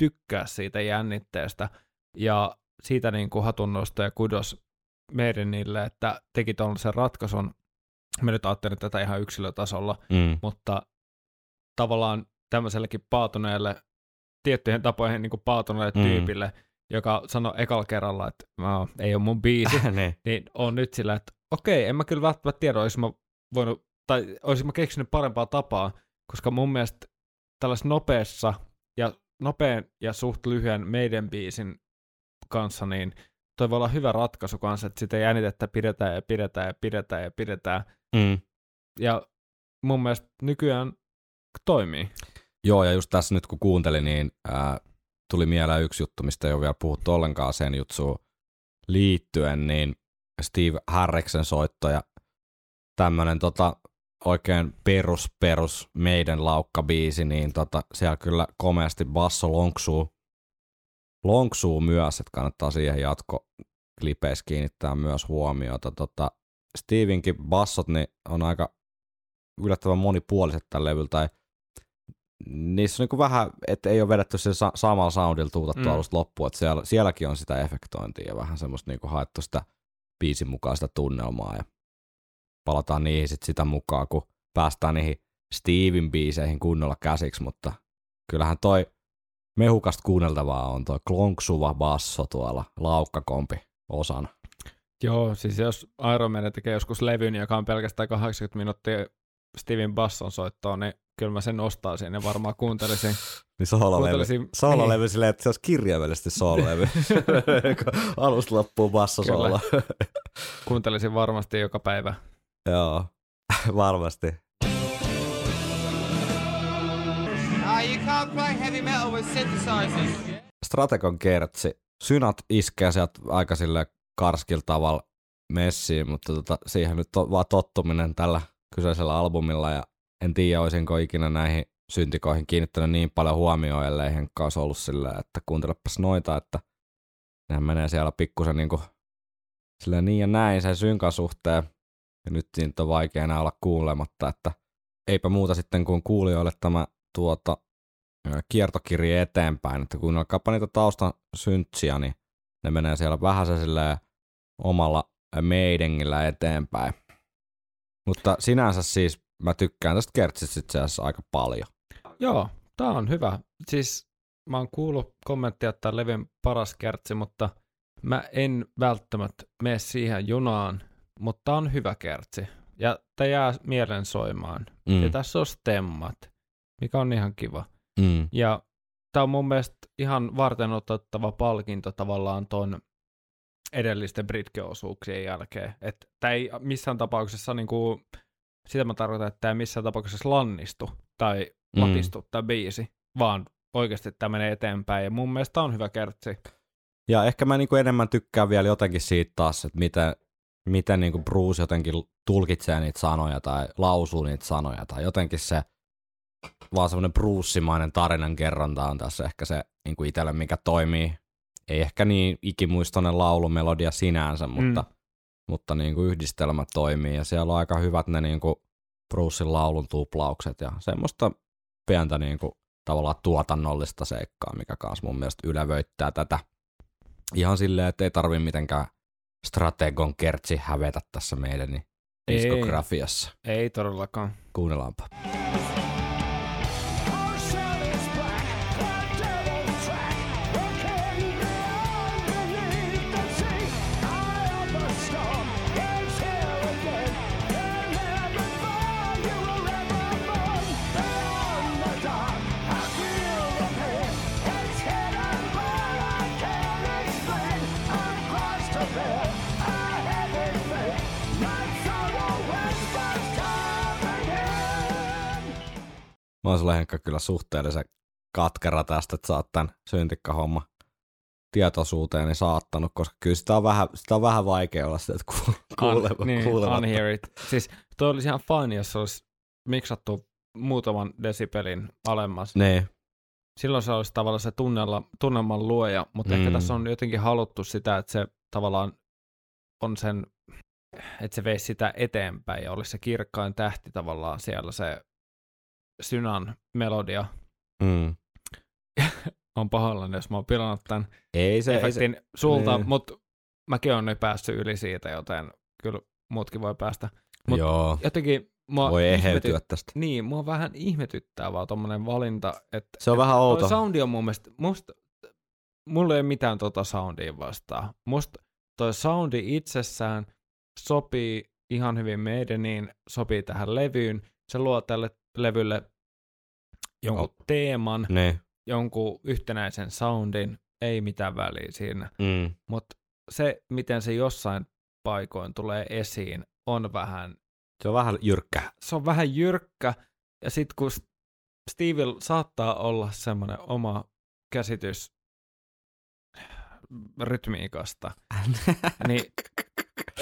S3: tykkää siitä jännitteestä ja siitä niinku hatunnosta ja kudos Meirinille, että teki tuollaisen ratkaisun. Mä nyt ajattelin tätä ihan yksilötasolla,
S2: Mm.
S3: mutta tavallaan tämmöisellekin paatuneelle, tiettyihin tapoihin niin kuin paatuneelle
S2: Mm.
S3: tyypille, joka sanoi ekalla kerralla, että mä, ei ole mun biisi, *laughs*
S2: niin.
S3: niin on nyt sillä, että okei, en mä kyllä välttämättä tiedä, olisin mä voinut, tai olisin mä keksinyt parempaa tapaa, koska mun mielestä tällaisessa nopeassa ja nopean ja suht lyhyen meidän biisin kanssa, niin toi voi olla hyvä ratkaisu kanssa, että sitä jännitettä pidetään ja pidetään ja pidetään ja pidetään.
S2: Mm.
S3: Ja mun mielestä nykyään toimii.
S2: Joo, ja just tässä nyt kun kuuntelin, niin ää, tuli mieleen yksi juttu, mistä ei ole vielä puhuttu ollenkaan sen jutsuun liittyen, niin Steve Harriksen soitto ja tämmönen tota, oikein perus perus meidän laukkabiisi, niin tota, siellä kyllä komeasti basso lonksuu, lonksuu myös, että kannattaa siihen jatko klipeissä kiinnittää myös huomiota. Tota, Stevenkin bassot niin on aika yllättävän monipuoliset tällä levyllä, tai niissä on niin vähän, että ei ole vedetty sen sa- samalla soundilla tuutattu
S3: Mm.
S2: alusta loppuun, että siellä, sielläkin on sitä efektointia ja vähän semmoista niin haettu sitä biisin mukaan sitä tunnelmaa ja palataan niihin sit sitä mukaan, kun päästään niihin Steven biiseihin kunnolla käsiksi, mutta kyllähän toi mehukasta kuunneltavaa on toi klonksuva basso tuolla laukkakompi osana.
S3: Joo, siis jos Iron Man tekee joskus levyn, joka on pelkästään 80 minuuttia Steven Basson soittoa, niin kyllä mä sen ostaisin ja varmaan kuuntelisin. *laughs*
S2: Niin soololevy,
S3: Kuuntelisin-
S2: soololevy silleen, että se olisi kirjaimellisesti soololevy. *laughs* Alusta loppuun basso solo.
S3: kuuntelisin varmasti joka päivä.
S2: Joo, *laughs* varmasti.
S4: Synthesizers.
S2: Strategon kertsi. Synat iskee sieltä aika sille karskilla tavalla messiin, mutta tota, siihen nyt on vaan tottuminen tällä kyseisellä albumilla ja en tiedä, olisinko ikinä näihin syntikoihin kiinnittänyt niin paljon huomioon, ellei Henkka olisi ollut silleen, että kuuntelepas noita, että nehän menee siellä pikkusen niin kuin, silleen niin ja näin sen synkan suhteen. Ja nyt siitä on vaikea enää olla kuulematta, että eipä muuta sitten kuin kuulijoille tämä tuota, kiertokirje eteenpäin, että kuunnelkaapa niitä taustan syntsiä, niin ne menee siellä vähän se omalla meidengillä eteenpäin. Mutta sinänsä siis mä tykkään tästä kertsistä itse asiassa aika paljon.
S3: Joo, tää on hyvä. Siis mä oon kuullut kommenttia, että levyn paras kertsi, mutta mä en välttämättä mene siihen junaan, mutta on hyvä kertsi. Ja tää jää mielen soimaan.
S2: Mm.
S3: Ja tässä on stemmat, mikä on ihan kiva.
S2: Mm.
S3: Ja tämä on mun mielestä ihan varten otettava palkinto tavallaan ton edellisten Britke-osuuksien jälkeen. Että tämä ei missään tapauksessa, niinku, sitä mä tarkoitan, että tämä ei missään tapauksessa lannistu tai
S2: Mm.
S3: latistu tämä biisi, vaan oikeasti tämä menee eteenpäin. Ja mun mielestä on hyvä kertsi.
S2: Ja ehkä mä niinku enemmän tykkään vielä jotenkin siitä taas, että miten, miten niinku Bruce jotenkin tulkitsee niitä sanoja tai lausuu niitä sanoja tai jotenkin se vaan semmoinen Bruce-mainen tarinan kerronta on tässä ehkä se niinku itselle, mikä toimii. Ei ehkä niin ikimuistoinen laulumelodia sinänsä, mutta, mutta niinku yhdistelmä toimii. Ja siellä on aika hyvät ne niinku Brucein laulun tuplaukset ja semmoista pientä niinku tavallaan tuotannollista seikkaa, mikä kanssa mun mielestä ylevöittää tätä. Ihan silleen, että ei tarvi mitenkään strategon kertsi hävetä tässä meidän niin
S3: Ei.
S2: diskografiassa.
S3: Ei todellakaan.
S2: Kuunnellaanpa.
S5: Our
S2: Mä oon sulle Henkka kyllä suhteellisen katkera tästä, että sä oot tän syntikkahomma tietoisuuteeni saattanut, koska kyllä sitä on vähän, sitä on vähän vaikea olla sitä, että ku- kuulema,
S3: Un, niin,
S2: kuulematta.
S3: unhear it. Siis toi olisi ihan fine, jos se olisi miksattu muutaman desibelin alemmas.
S2: Niin,
S3: silloin se olisi tavallaan se tunnella, tunnelman luoja, mutta mm. ehkä tässä on jotenkin haluttu sitä, että se tavallaan on sen, että se veisi sitä eteenpäin ja olisi se kirkkain tähti tavallaan siellä se synan melodia.
S2: mm. *laughs*
S3: On pahoillani, jos mä oon pilannut tämän
S2: Ei se, ei se,
S3: efektin sulta,
S2: niin.
S3: mutta mäkin olen nyt päässyt yli siitä, joten kyllä muutkin voi päästä. Mut
S2: joo,
S3: Jotenkin mua
S2: voi
S3: ihmety-
S2: eheytyä tästä.
S3: Niin, mua vähän ihmetyttää vaan tommonen valinta, että
S2: Se on vähän outo.
S3: Soundi on mun mielestä, musta, mulla ei ole mitään tota soundia vastaan. Musta toi soundi itsessään sopii ihan hyvin meidäniin, sopii tähän levyyn. Se luo tälle levylle jonkun
S2: Oh.
S3: teeman,
S2: Niin,
S3: jonkun yhtenäisen soundin. ei mitään väliä siinä.
S2: Mm.
S3: Mutta se, miten se jossain paikoin tulee esiin, on vähän,
S2: Se on vähän jyrkkä.
S3: se on vähän jyrkkä. Ja sitten kun S- Stevillä saattaa olla semmoinen oma käsitys rytmiikasta, *laughs* niin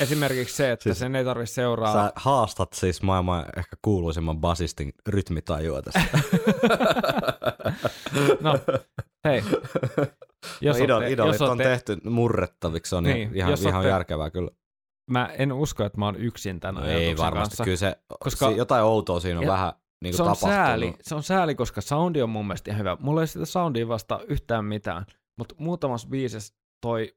S3: esimerkiksi se, että
S2: Siis
S3: sen ei tarvitse seuraa...
S2: Sä haastat siis maailman ehkä kuuluisimman basistin rytmitajua tässä. *laughs*
S3: No, hei. Jos
S2: no, idol, idolit
S3: jos
S2: on
S3: olette-
S2: tehty murrettaviksi, on
S3: Niin,
S2: ihan, ihan
S3: olette-
S2: järkevää kyllä.
S3: Mä en usko, että mä oon yksin tämän
S2: No ei varmasti,
S3: kanssa.
S2: kyllä se,
S3: koska-
S2: jotain outoa siinä on
S3: Ja
S2: vähän niin
S3: se on
S2: tapahtunut.
S3: sääli, se on sääli, koska soundi on mun mielestä ihan hyvä. Mulla ei sitä soundia vasta yhtään mitään, mutta muutamassa biisissä toi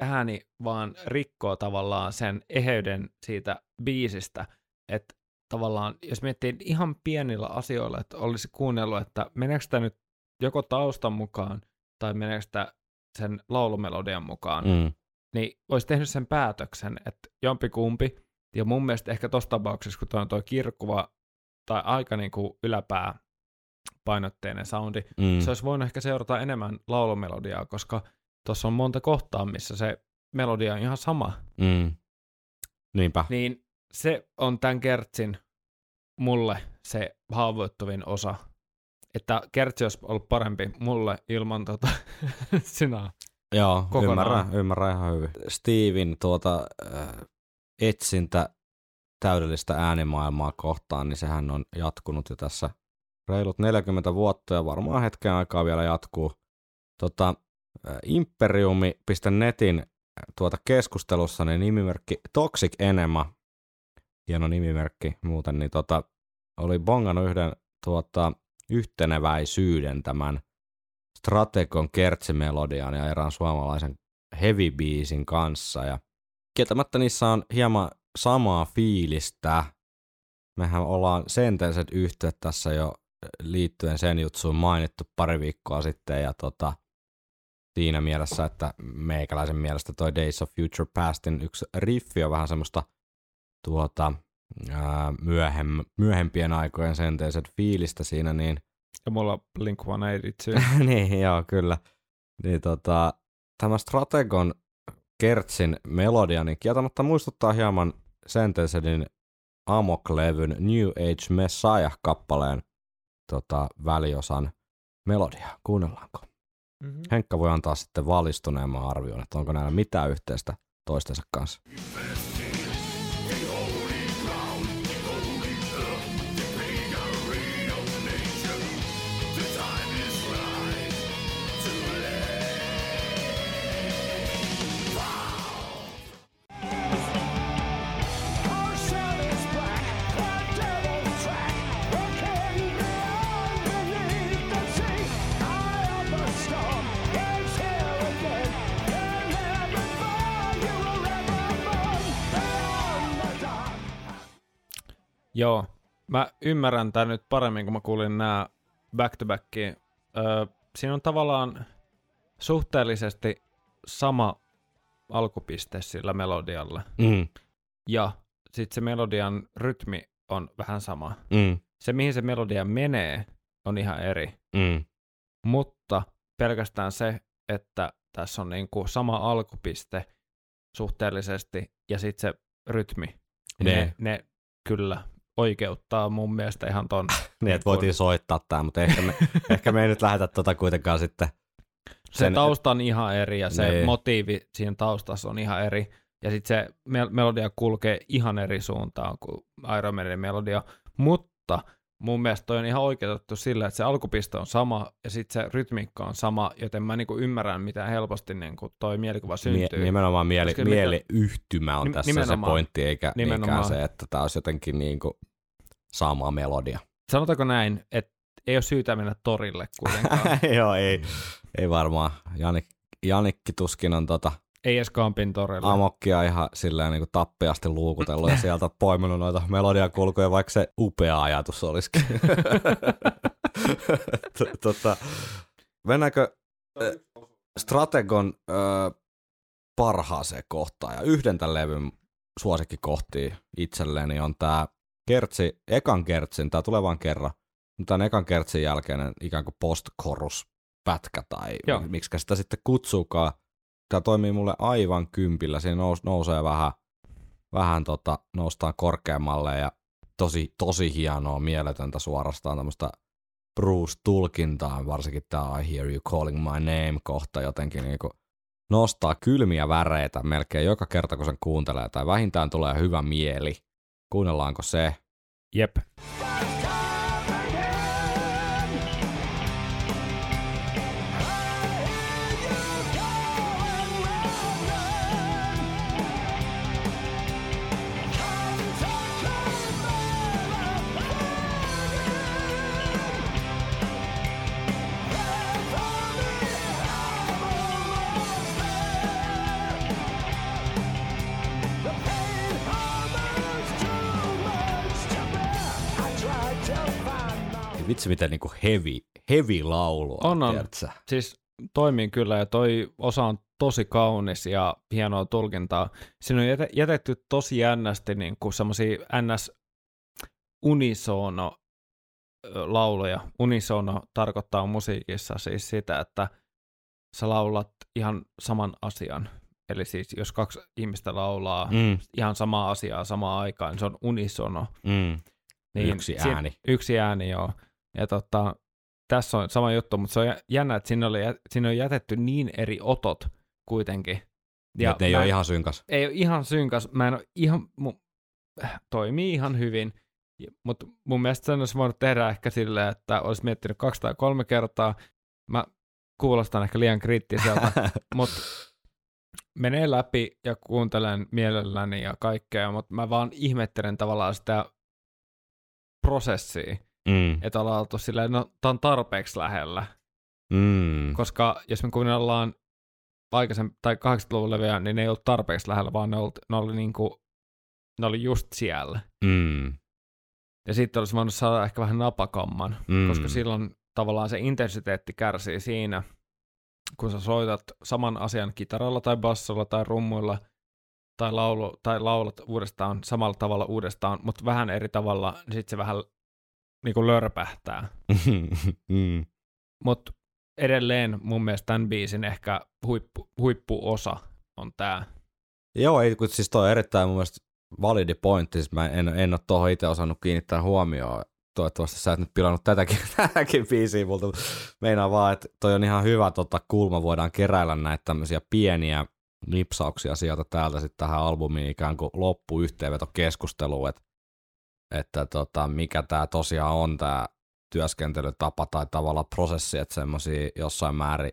S3: ääni vaan rikkoo tavallaan sen eheyden siitä biisistä, että tavallaan, jos miettii ihan pienillä asioilla, että olisi kuunnellut, että meneekö tämä nyt joko taustan mukaan tai meneekö tämä sen laulumelodian mukaan,
S2: Mm.
S3: niin olisi tehnyt sen päätöksen, että jompikumpi, ja mun mielestä ehkä tuossa tapauksessa, kun toi on tuo kirkkuva tai aika niin kuin yläpää painotteinen soundi,
S2: mm.
S3: se olisi voinut ehkä seurata enemmän laulumelodiaa, koska tuossa on monta kohtaa, missä se melodia on ihan sama.
S2: Mm. Niinpä.
S3: Niin se on tämän kertsin mulle se haavoittuvin osa. Että kertsi olisi ollut parempi mulle ilman tota *laughs* sinä.
S2: Joo,
S3: kokonaan.
S2: ymmärrän, ymmärrän ihan hyvin. Steven tuota, äh, etsintä täydellistä äänimaailmaa kohtaan, niin sehän on jatkunut jo tässä reilut 40 vuotta ja varmaan hetken aikaa vielä jatkuu. Tota, imperiumi.netin äh, tuota keskustelussa niin nimimerkki Toxic Enema, hieno nimimerkki muuten, niin tota, oli bongannut yhden tuota, yhteneväisyyden tämän Strategon kertsimelodian ja erään suomalaisen heavy biisin kanssa. Ja kieltämättä niissä on hieman samaa fiilistä. Mehän ollaan Sentenset yhteyttä tässä jo liittyen sen jutsuun mainittu pari viikkoa sitten ja tota, siinä mielessä, että meikäläisen mielestä toi Days of Future Pastin yksi riffi on vähän semmoista tuota, ää, myöhem, myöhempien aikojen Sentenset fiilistä siinä, niin
S3: Ja mulla Blink-182. *laughs*
S2: niin, joo, kyllä. Niin tota, tämä Strategon Kertsin melodia, niin kieltämättä muistuttaa hieman Sentensedin Amok-levyn New Age Messiah-kappaleen tota, väliosan melodia. Kuunnellaanko?
S3: Mm-hmm.
S2: Henkka voi antaa sitten valistuneemman arvion, että onko näillä mitään yhteistä toistensa kanssa.
S5: Our
S3: Joo, mä ymmärrän tämän nyt paremmin, kun mä kuulin nämä back to backiin. Öö, siinä on tavallaan suhteellisesti sama alkupiste sillä melodialla.
S2: Mm,
S3: Ja sitten se melodian rytmi on vähän sama.
S2: mm,
S3: Se, mihin se melodia menee, on ihan eri.
S2: mm,
S3: Mutta pelkästään se, että tässä on niinku sama alkupiste suhteellisesti ja sitten se rytmi,
S2: Ne.
S3: ne, ne kyllä oikeuttaa mun mielestä ihan ton. *laughs*
S2: niin, että voitiin soittaa tämä, mutta ehkä me, *laughs* ehkä me ei nyt lähetä tota kuitenkaan sitten.
S3: Se
S2: Sen-
S3: tausta on ihan eri ja se
S2: Niin.
S3: motiivi siinä taustassa on ihan eri. Ja sitten se mel- melodia kulkee ihan eri suuntaan kuin Iron Maiden melodia. Mutta mun mielestä toi on ihan oikeutettu sillä, että se alkupiste on sama ja sitten se rytmiikka on sama, joten mä niinku ymmärrän, mitä helposti niinku toi mielikuva syntyy.
S2: Mie- nimenomaan mieli,
S3: Koska
S2: mieliyhtymä on
S3: Nim-
S2: tässä se pointti, eikä
S3: Nimenomaan.
S2: niinkään se, että tämä olisi jotenkin niin kuin sama melodia.
S3: Sanotaanko näin, että ei ole syytä mennä torille kuitenkaan. *laughs*
S2: Joo, ei, ei varmaan. Janik, Janikki tuskin on tota
S3: ei edes Kampin torille.
S2: amokkia ihan silleen niin kuin tappiasti luukutellut ja sieltä poiminut noita melodiakulkuja, vaikka se upea ajatus olisikin. *laughs* Tota, mennäänkö äh, Strategon äh, parhaaseen kohtaan ja yhden tämän levyn suosikkikohtia itselleni on tämä kertsi, ekan kertsin, tämä tulevan kerran, mutta tämän ekan kertsin jälkeinen ikään kuin post-chorus pätkä tai
S3: Joo.
S2: miksi sitä sitten kutsuukaan. Tämä toimii mulle aivan kympillä. Siinä nous, nousee vähän, vähän tota, noustaan korkeammalle ja tosi, tosi hienoa, mieletöntä suorastaan tämmöistä Bruce-tulkintaa, varsinkin tämä I hear you calling my name kohta jotenkin niinku nostaa kylmiä väreitä melkein joka kerta, kun sen kuuntelee, tai vähintään tulee hyvä mieli. Kuunnellaanko se?
S3: Jep.
S2: Ei Vitsi miten niinku heavy, heavy laulu
S3: On, on.
S2: tiedätkö?
S3: Siis toimii kyllä ja toi osa on tosi kaunis ja hienoa tulkintaa. Siinä on jäte- jätetty tosi jännästi niin kuin semmoisia ns. unisono ö, lauluja. Unisono tarkoittaa musiikissa siis sitä, että sä laulat ihan saman asian. Eli siis jos kaksi ihmistä laulaa
S2: Mm,
S3: ihan samaa asiaa samaan aikaan, niin se on unisono.
S2: mm.
S3: Niin
S2: Yksi
S3: si-
S2: ääni.
S3: Yksi ääni, joo. Ja tota, tässä on sama juttu, mutta se on jä- jännä, että sinne, oli, sinne on jätetty niin eri otot kuitenkin.
S2: Ja ne ei ole
S3: en-
S2: ihan synkas.
S3: ei ole ihan synkäs. Mä en ole ihan, mu, äh, toimii ihan hyvin, mutta mun mielestä sen olisi voinut tehdä ehkä silleen, että olisi miettinyt kaksi tai kolme kertaa. Mä kuulostan ehkä liian kriittiseltä, *laughs* mutta menee läpi ja kuuntelen mielelläni ja kaikkea, mutta mä vaan ihmettelen tavallaan sitä prosessia,
S2: mm,
S3: että ollaan oltu silleen, no tää on tarpeeksi lähellä,
S2: mm.
S3: koska jos me kuunnellaan aikaisemmin, tai 80-luvun levyjä, niin ne ei ollut tarpeeksi lähellä, vaan ne, ollut, ne oli niinku, ne oli just siellä.
S2: Mm,
S3: Ja sitten olisi voinut saada ehkä vähän napakamman,
S2: mm.
S3: koska silloin tavallaan se intensiteetti kärsii siinä, kun sä soitat saman asian kitaralla tai bassolla tai rummuilla tai, laulu, tai laulat uudestaan samalla tavalla uudestaan, mutta vähän eri tavalla, niin sitten se vähän niin kuin lörpähtää. *laughs*
S2: mm.
S3: Mutta edelleen mun mielestä tämän biisin ehkä huippu, huippuosa on tämä.
S2: Joo, ei, kun siis toi on erittäin mun mielestä validi pointti, siis mä en, en ole tuohon itse osannut kiinnittää huomioon. Toivottavasti sä et nyt pilannut tätäkin, *laughs* tätäkin biisiä multa. Meinaa vaan, että toi on ihan hyvä tota, kulma, voidaan keräillä näitä tämmöisiä pieniä nipsauksia sieltä täältä sitten tähän albumiin ikään kuin loppuyhteenvetokeskusteluun, että, että tota, mikä tämä tosiaan on tämä työskentelytapa tai tavallaan prosessi, että semmoisia jossain määrin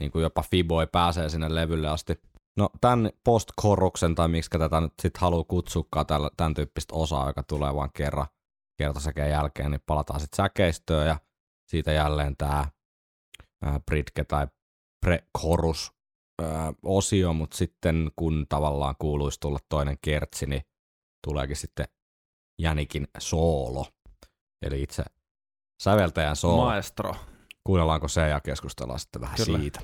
S2: niin kuin jopa Fiboi pääsee sinne levylle asti. No tämän post-korruksen tai miksi tätä nyt sitten haluaa kutsukaan tällä, tämän tyyppistä osaa, joka tulee vain kerran kertosäkeen jälkeen, niin palataan sitten säkeistöön ja siitä jälleen tämä Britke tai pre-chorus ää, osio, mutta sitten kun tavallaan kuuluisi tulla toinen kertsi, niin tuleekin Jänikin soolo, eli itse säveltäjän soolo.
S3: Maestro.
S2: Kuunnellaanko se ja keskustellaan sitten vähän
S3: Kyllä.
S2: siitä.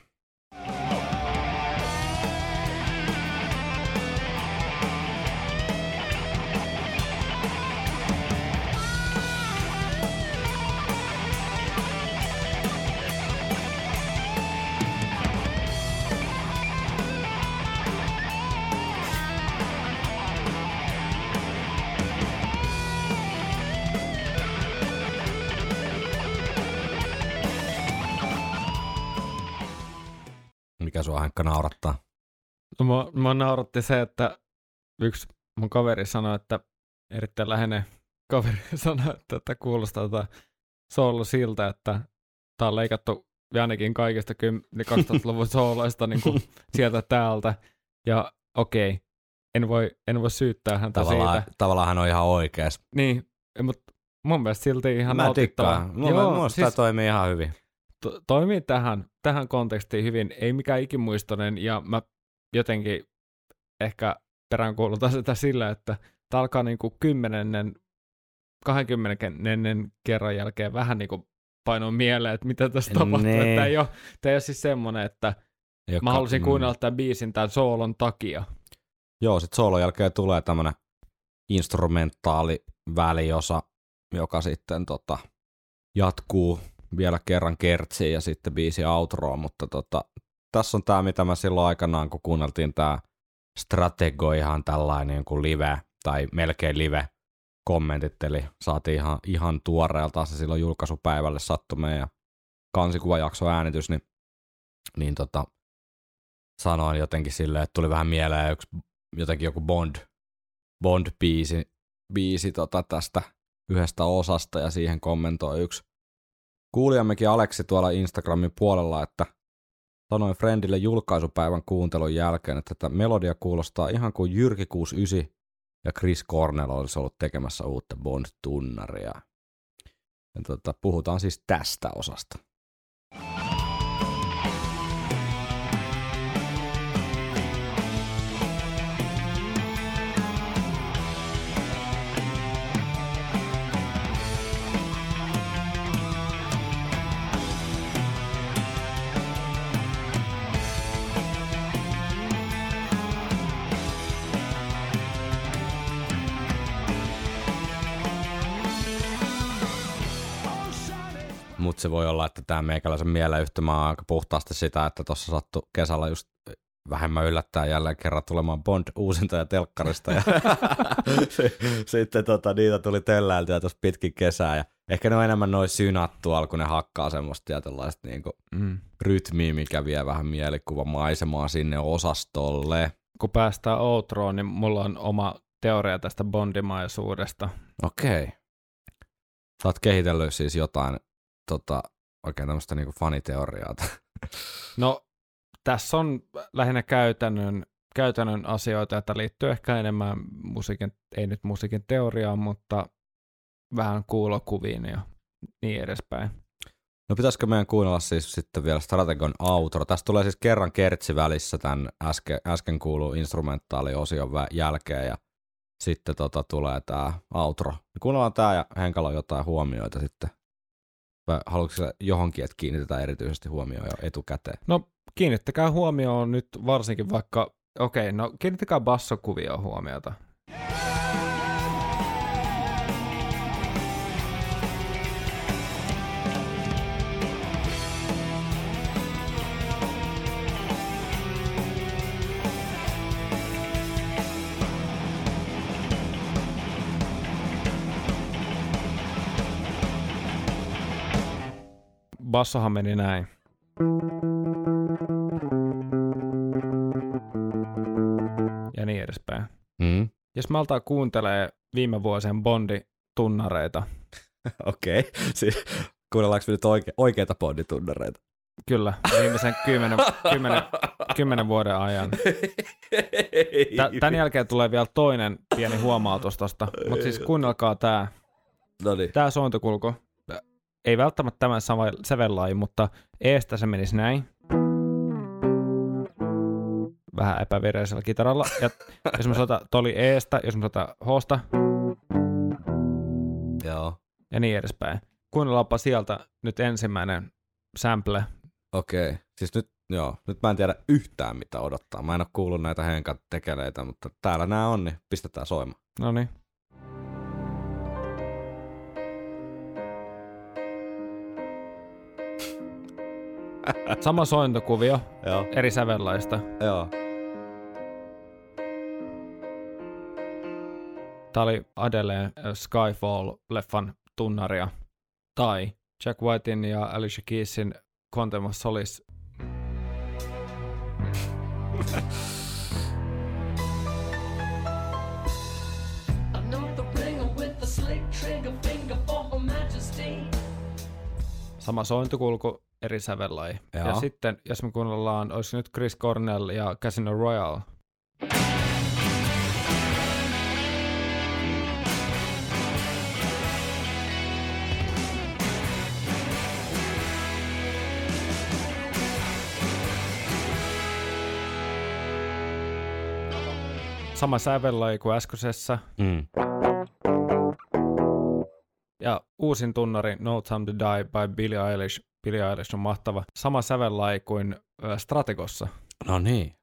S2: Sua Henkka naurattaa?
S3: No, mua, mua nauratti se, että yksi mun kaveri sanoi, että erittäin läheinen kaveri *laughs* sanoi, että, että kuulostaa tätä soolo siltä, että tää on leikattu ainakin kaikista kym- *laughs* 2000-luvun sooloista niin kuin *laughs* sieltä täältä. Ja okei, en voi, en voi syyttää häntä
S2: Tavallaan,
S3: siitä.
S2: tavallaan hän on ihan oikeas.
S3: Niin, mutta mun mielestä silti ihan
S2: Mä
S3: nautittava.
S2: tykkään. Mun Joo, siis...
S3: siis
S2: toimii ihan hyvin.
S3: To- toimii tähän, tähän kontekstiin hyvin. Ei mikään ikimuistoinen ja mä jotenkin ehkä peräänkuulutan sitä sillä, että tämä alkaa niinku kymmenennen, 20 kerran jälkeen vähän niinku painoa mieleen, että mitä tässä tapahtuu.
S2: Nee.
S3: Tämä ei, ole, tämä ei ole siis semmoinen, että
S2: Joka,
S3: mä halusin
S2: mm.
S3: kuunnella tämän biisin tämän soolon takia.
S2: Joo, sit soolon jälkeen tulee tämmönen instrumentaali väliosa, joka sitten tota, jatkuu vielä kerran kertsiin ja sitten biisi outroon, mutta tota, tässä on tämä, mitä mä silloin aikanaan, kun kuunneltiin tämä Stratego ihan tällainen niin kuin live, tai melkein live kommentit, eli saatiin ihan, ihan tuoreelta se silloin julkaisupäivälle sattu meidän kansikuvajakso äänitys, niin, niin tota, sanoin jotenkin silleen, että tuli vähän mieleen yksi, jotenkin joku Bond, Bond-biisi biisi tota tästä yhdestä osasta ja siihen kommentoi yksi kuulijammekin Aleksi tuolla Instagramin puolella, että sanoin Friendille julkaisupäivän kuuntelun jälkeen, että tätä melodia kuulostaa ihan kuin Jyrki 69 ja Chris Cornell olisi ollut tekemässä uutta Bond-tunnaria. Ja tota, puhutaan siis tästä osasta. Mutta se voi olla, että tämä meikäläisen mieleyhtymä on aika puhtaasti sitä, että tuossa sattui kesällä just vähemmän yllättää jälleen kerran tulemaan Bond uusinta ja telkkarista. Ja *laughs* sitten tota, niitä tuli telläiltyä tuossa pitkin kesää. Ja ehkä ne on enemmän noin synat tuolla, kun ne hakkaa semmoista tietynlaista niinku
S3: Mm.
S2: rytmiä, mikä vie vähän mielikuvamaisemaa sinne osastolle.
S3: Kun päästään outroon, niin mulla on oma teoria tästä bondimaisuudesta.
S2: Okei. Sä oot kehitellyt siis jotain tota, oikein tämmöistä niinku faniteoriaa. *laughs*
S3: No, tässä on lähinnä käytännön, käytännön asioita, että liittyy ehkä enemmän musiikin, ei nyt musiikin teoriaan, mutta vähän kuulokuviin ja niin edespäin.
S2: No pitäisikö meidän kuunnella siis sitten vielä Strategon outro? Tästä tulee siis kerran kertsi välissä tämän äsken, äsken kuulu instrumentaaliosion jälkeen ja sitten tota tulee tämä outro. Kuunnellaan tämä ja Henkalla on jotain huomioita sitten. Vai haluatko sä johonkin, että kiinnitetään erityisesti huomioon jo etukäteen?
S3: No, kiinnittäkää huomioon nyt varsinkin vaikka, okei, okay, no kiinnittäkää bassokuvioon huomiota. Bassohan meni näin. Ja niin edespäin.
S2: Mm.
S3: Jos altaa kuuntelee viime vuosien Bondi-tunnareita, *laughs*
S2: Okei. Okay. Siis, kuunnellaanko me nyt oike- oikeita bonditunnareita?
S3: kyllä, viimeisen kymmenen, *laughs* kymmenen, kymmenen vuoden ajan. Tä- Tän jälkeen tulee vielä toinen pieni huomautus tosta, mutta siis kuunnelkaa tää.
S2: Niin.
S3: Tää sointukulku, ei välttämättä tämän sama sävellaji, mutta eestä se menisi näin. Vähän epävireisellä kitaralla. Ja *laughs* jos mä soitan, toi oli eestä, jos mä soitan hoosta
S2: Joo.
S3: ja niin edespäin. Kuunnellaanpa sieltä nyt ensimmäinen sample.
S2: Okei. Okay. Siis nyt, joo, nyt mä en tiedä yhtään mitä odottaa. Mä en ole kuullut näitä Henkan tekeleitä, mutta täällä nämä on, niin pistetään soimaan.
S3: No niin. Sama sointokuvio
S2: Joo.
S3: eri sävellaista.
S2: Joo.
S3: Tämä oli Adeleen äh, Skyfall-leffan tunnaria. Tai Jack Whitein ja Alicia Keysin Quantum of Solace.
S6: Majesty.
S3: Sama sointukulku, eri sävellaji. Ja sitten, jos me kuunnellaan, olisi nyt Chris Cornell ja Casino Royale. Sama sävellaji kuin äskeisessä.
S2: Mm.
S3: Ja uusin tunnari No Time to Die by Billie Eilish. Billie Eilish on mahtava. Sama sävellaji kuin Strategossa.
S2: No niin.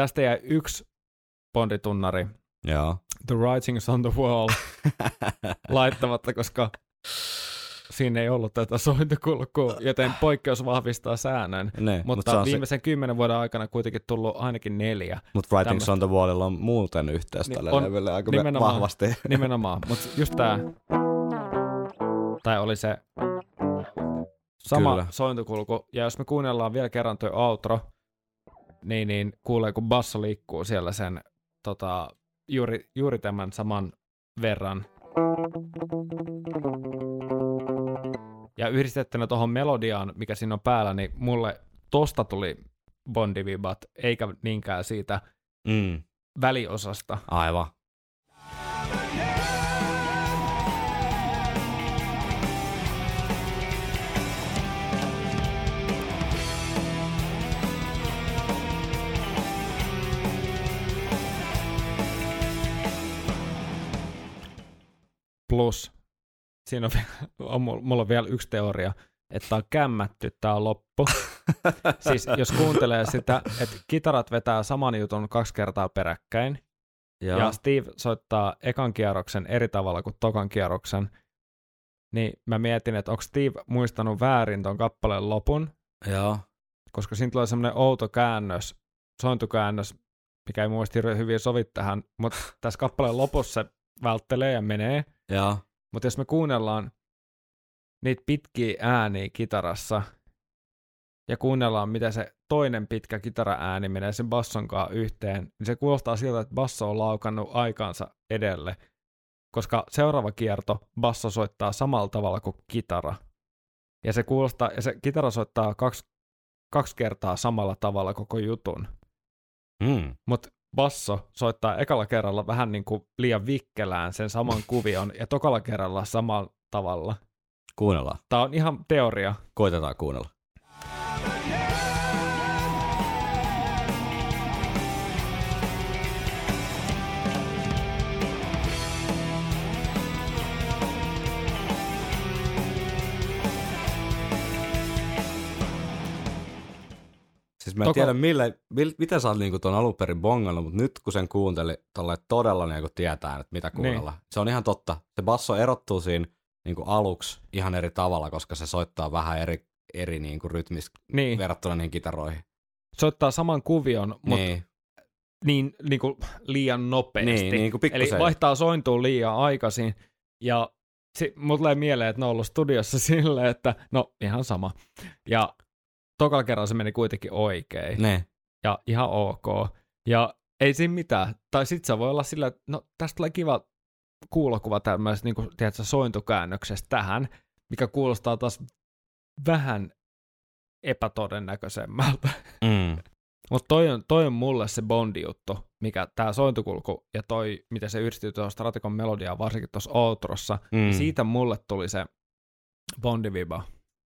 S3: Tästä jäi yksi bonditunnari,
S2: Joo.
S3: The Writings on the Wall, *laughs* laittamatta, koska siinä ei ollut tätä sointukulkua, joten poikkeus vahvistaa säännön.
S2: Ne,
S3: Mutta
S2: mutta se
S3: viimeisen kymmenen vuoden aikana kuitenkin tullut ainakin neljä.
S2: se, mut Writings
S3: tämmöstä.
S2: on the Wallilla on muuten yhteys
S3: Niin,
S2: tälle
S3: on
S2: levylle aika
S3: nimenomaan.
S2: vahvasti. *laughs*
S3: Nimenomaan, mutta just tää, tai oli se sama.
S2: Kyllä.
S3: sointukulku, ja jos me kuunnellaan vielä kerran tuo outro, niin, niin kuulee, kun basso liikkuu siellä sen tota, juuri, juuri tämän saman verran. Ja yhdistettynä tuohon melodiaan, mikä siinä on päällä, niin mulle tosta tuli Bondivibat, eikä niinkään siitä
S2: Mm,
S3: väliosasta.
S2: aivan.
S3: Plus, siinä on, vielä- on, mul- mulla on vielä yksi teoria, että on kämmätty, tää on loppu. *laughs* siis jos kuuntelee sitä, että kitarat vetää saman jutun kaksi kertaa peräkkäin,
S2: Joo.
S3: ja Steve soittaa ekan kierroksen eri tavalla kuin tokan kierroksen, niin mä mietin, että onko Steve muistanut väärin ton kappaleen lopun,
S2: Joo.
S3: koska siinä tulee semmoinen outo käännös, sointukäännös, mikä ei muisti hyvin sovi tähän, mutta tässä kappaleen lopussa se välttelee ja menee,
S2: Joo.
S3: mutta jos me kuunnellaan niitä pitkiä ääniä kitarassa ja kuunnellaan, miten se toinen pitkä kitaraääni menee sen basson kanssa yhteen, niin se kuulostaa siltä, että basso on laukannut aikansa edelle, koska seuraava kierto basso soittaa samalla tavalla kuin kitara. Ja se kuulostaa, ja se kitara soittaa kaksi, kaksi kertaa samalla tavalla koko jutun.
S2: Mm.
S3: Mutta basso soittaa ekalla kerralla vähän niin kuin liian vikkelään sen saman kuvion ja tokalla kerralla samalla tavalla.
S2: Kuunnellaan.
S3: Tämä on ihan teoria.
S2: Koitetaan kuunnella. Siis mä en
S3: Toko-
S2: tiedä, mille, mil, miten sä oot niinku ton alun perin bongannut, mutta nyt kun sen kuunteli, tolle todella niinku tietää, että mitä kuunnella. Niin. Se on ihan totta. Se basso erottuu siinä niinku aluksi ihan eri tavalla, koska se soittaa vähän eri, eri niinku rytmis
S3: Niin,
S2: verrattuna niihin kitaroihin.
S3: soittaa saman kuvion, mutta
S2: Niin,
S3: niin, niin kuin liian nopeasti.
S2: niin, niin kuin
S3: Eli vaihtaa sointuun liian aikaisin. Ja si- mulla tulee mieleen, että ne on ollut studiossa *laughs* silleen, että no ihan sama. Ja tokalla kerralla se meni kuitenkin oikein.
S2: Ne.
S3: ja ihan ok. Ja ei siinä mitään. Tai sit se voi olla sillä, että no tästä tulee kiva kuulokuva tämmöisestä niin kuin, tiedätkö, sointukäännöksestä tähän, mikä kuulostaa taas vähän epätodennäköisemmältä.
S2: Mm. *laughs*
S3: Mutta toi on, toi on mulle se Bondi-juttu, mikä tämä sointukulku ja toi, miten se yhdistyy tuohon Stratikon melodiaan, varsinkin tuossa outrossa,
S2: Mm.
S3: mm. siitä mulle tuli se Bondi-viba.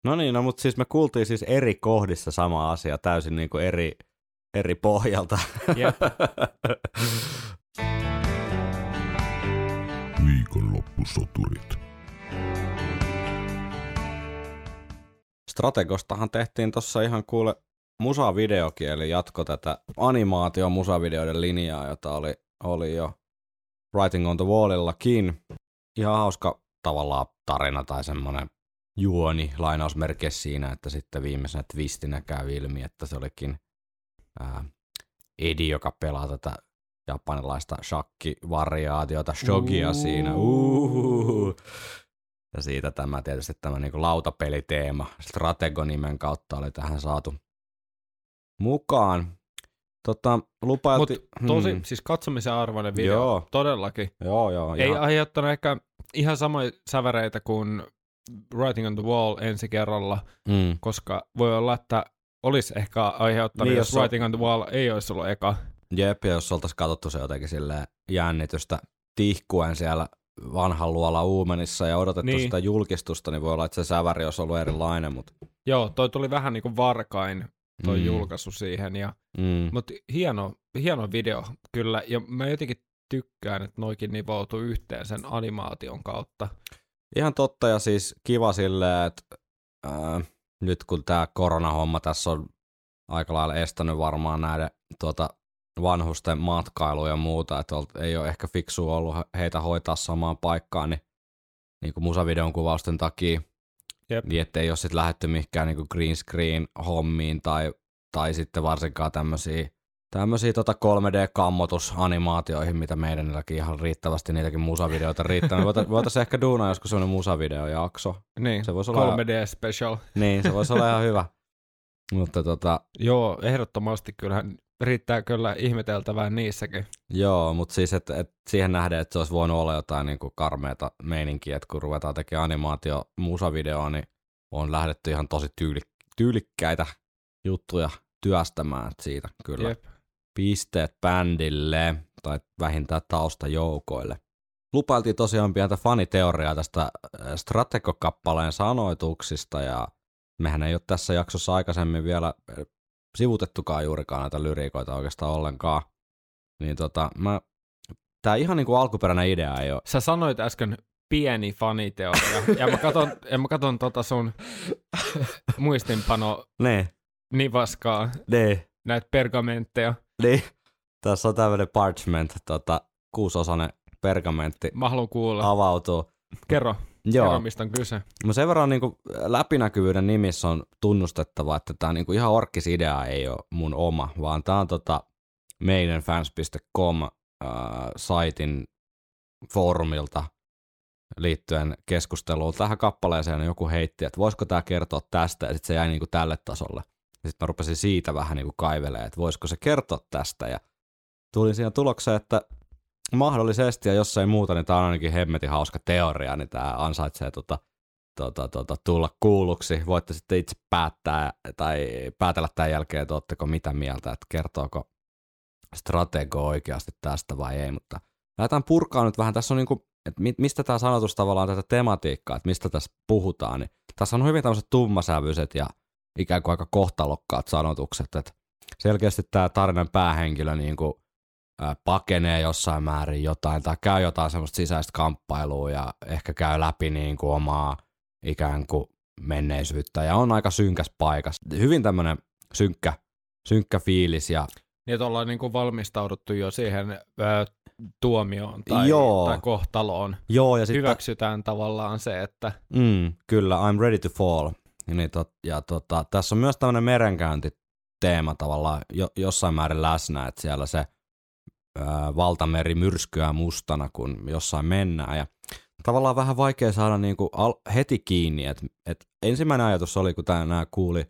S2: No niin, no mutta siis me kuultiin siis eri kohdissa sama asia täysin niinku eri, eri pohjalta.
S3: Jep. *laughs*
S1: Viikonloppusoturit.
S2: Strategostahan tehtiin tuossa ihan kuule musavideokin, eli jatko tätä animaatio musavideoiden linjaa, jota oli, oli jo Writing on the Wallillakin. Ihan hauska tavallaan tarina tai semmoinen juoni lainausmerkeissä siinä, että sitten viimeisenä twistinä käy ilmi, että se olikin ää, Edi, joka pelaa tätä japanilaista shakki-variaatiota, shogia
S3: Uhu.
S2: siinä. Uhuhu. Ja siitä tämä tietysti tämä niin lautapeliteema Stratego-nimen kautta oli tähän saatu mukaan. Tota, lupailti...
S3: Mutta tosi, hmm. siis katsomisen arvoinen video,
S2: Joo.
S3: Joo. todellakin.
S2: Joo, joo.
S3: Ei
S2: ihan-
S3: aiheuttanut ehkä ihan samoja säväreitä kuin Writing on the Wall ensi kerralla,
S2: mm.
S3: koska voi olla, että olisi ehkä aiheuttanut,
S2: Niin, jos
S3: jos Writing on the Wall ei olisi ollut eka.
S2: Jep, ja jos oltaisiin katsottu se jotenkin silleen jännitystä tihkuen siellä vanhan luola Uumenissa ja odotettu niin. Sitä julkistusta, niin voi olla, että se säväri olisi ollut erilainen, mutta
S3: Joo, toi tuli vähän niin kuin varkain toi
S2: mm.
S3: julkaisu siihen. Ja,
S2: mm.
S3: mutta hieno, hieno video kyllä, ja mä jotenkin tykkään, että noikin nivoutuu yhteen sen animaation kautta.
S2: Ihan totta ja siis kiva silleen, että ää, nyt kun tämä koronahomma tässä on aika lailla estänyt varmaan näiden tuota, vanhusten matkailu ja muuta, että ei ole ehkä fiksu ollut heitä hoitaa samaan paikkaan, niin, niin kuin musavideon kuvausten takia,
S3: Jep.
S2: niin ettei ole sitten lähdetty mihinkään niin green screen hommiin tai, tai sitten varsinkaan tämmöisiä tämmöisiä tota 3D-kammotusanimaatioihin, mitä meidänilläkin ihan riittävästi niitäkin musavideoita riittää. Me voitaisiin voitais ehkä duunaa joskus sellainen musavideojakso.
S3: Niin,
S2: Se voisi olla-
S3: 3D special.
S2: Niin, se voisi olla ihan hyvä. *laughs* Mutta tota,
S3: Joo, ehdottomasti kyllähän riittää kyllä ihmeteltävää niissäkin.
S2: joo, mutta siis et, et siihen nähden, että se olisi voinut olla jotain niinku karmeata meininkiä, että kun ruvetaan tekemään animaatio musavideoa, niin on lähdetty ihan tosi tyyli, tyylikkäitä juttuja työstämään siitä kyllä.
S3: Jep.
S2: Pisteet bändille tai vähintään taustajoukoille. Lupailtiin tosiaan pientä faniteoriaa tästä äh, Stratego-kappaleen sanoituksista ja mehän ei ole tässä jaksossa aikaisemmin vielä äh, sivutettukaan juurikaan näitä lyriikoita oikeastaan ollenkaan. Niin tota, mä, tää ihan niinku alkuperäinen idea ei ole.
S3: Sä sanoit äsken pieni faniteoria, ja mä katon, ja mä katon tota sun muistinpano
S2: Ne,
S3: nivaskaa,
S2: ne,
S3: näitä pergamentteja.
S2: Ne. Tässä on tämmöinen parchment, tota, kuusosainen pergamentti
S3: Mä haluan kuulla.
S2: avautuu.
S3: Kerro,
S2: Joo.
S3: kerro mistä on kyse.
S2: No sen verran niin läpinäkyvyyden nimissä on tunnustettava, että tämä niin ihan orkkis idea ei ole mun oma, vaan tämä on tota meidenfans.com äh, saitin foorumilta liittyen keskusteluun tähän kappaleeseen joku heitti, että voisiko tämä kertoa tästä, ja sitten se jäi niin kuin tälle tasolle. Sitten mä rupesin siitä vähän niin kuin kaivelemaan, että voisiko se kertoa tästä, ja tulin siihen tulokseen, että mahdollisesti, ja jos ei muuta, niin tämä on ainakin hemmetin hauska teoria, niin tämä ansaitsee tota, tota, tota, tulla kuulluksi. Voitte sitten itse päättää tai päätellä tämän jälkeen, että oletteko mitä mieltä, että kertooko stratego oikeasti tästä vai ei, mutta lähdetään purkaa nyt vähän. Tässä on niinku, että mi- mistä tämä sanotus tavallaan tätä tematiikkaa, että mistä tässä puhutaan, niin tässä on hyvin tämmöiset tummasävyiset ja ikään kuin aika kohtalokkaat sanotukset, että selkeästi tämä tarinan päähenkilö niin kuin, ää, pakenee jossain määrin jotain tai käy jotain semmoista sisäistä kamppailua ja ehkä käy läpi niin kuin omaa ikään kuin menneisyyttä ja on aika synkäs paikassa. Hyvin tämmöinen synkkä, synkkä fiilis ja
S3: Niin, että ollaan niinku valmistauduttu jo siihen ö, tuomioon tai,
S2: Joo.
S3: tai kohtaloon.
S2: joo ja sitten
S3: Hyväksytään tavallaan se, että
S2: Mm, kyllä, I'm ready to fall. Ja, niin tot, ja tota, tässä on myös tämmöinen merenkäyntiteema tavallaan jo, jossain määrin läsnä, että siellä se ää, valtameri myrskyää mustana, kun jossain mennään. Ja tavallaan vähän vaikea saada niinku al, heti kiinni. Et, et ensimmäinen ajatus oli, kun nämä kuuli,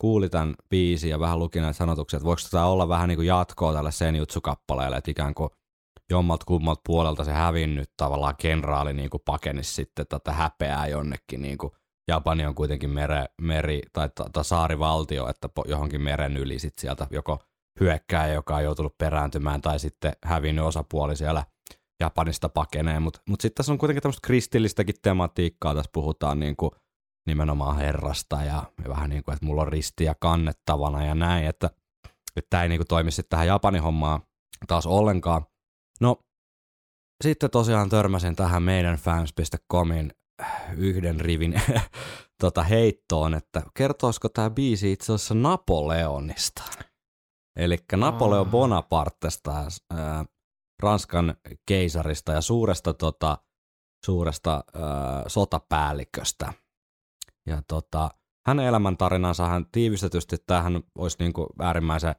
S2: kuuli tämän biisin ja vähän luki näitä sanotuksia, että voiko tämä olla vähän niinku jatkoa tälle Senjutsu-kappaleelle, että ikään kuin jommalta kummalta puolelta se hävinnyt tavallaan kenraali niin kuin pakenisi sitten tätä häpeää jonnekin. Niin kuin Japani on kuitenkin mere, meri tai, tai, tai saarivaltio, että po- johonkin meren yli sit sieltä joko hyökkää, joka on joutunut perääntymään tai sitten hävinnyt osapuoli siellä Japanista pakenee. Mutta mut sitten tässä on kuitenkin tämmöistä kristillistäkin tematiikkaa. Tässä puhutaan niin kuin nimenomaan herrasta ja, vähän niin kuin, että mulla on ristiä kannettavana ja näin, että tämä ei niin kuin toimisi sitten tähän Japanin hommaan taas ollenkaan. No, sitten tosiaan törmäsin tähän meidän fans.comin yhden rivin *laughs* tota heittoon, että kertoisiko tämä biisi itse asiassa Napoleonista. Eli Napoleon. Bonapartesta, ää, Ranskan keisarista ja suuresta, tota, suuresta ää, sotapäälliköstä. Ja tota, hänen elämäntarinansa hän tiivistetysti, tähän olisi niinku äärimmäisen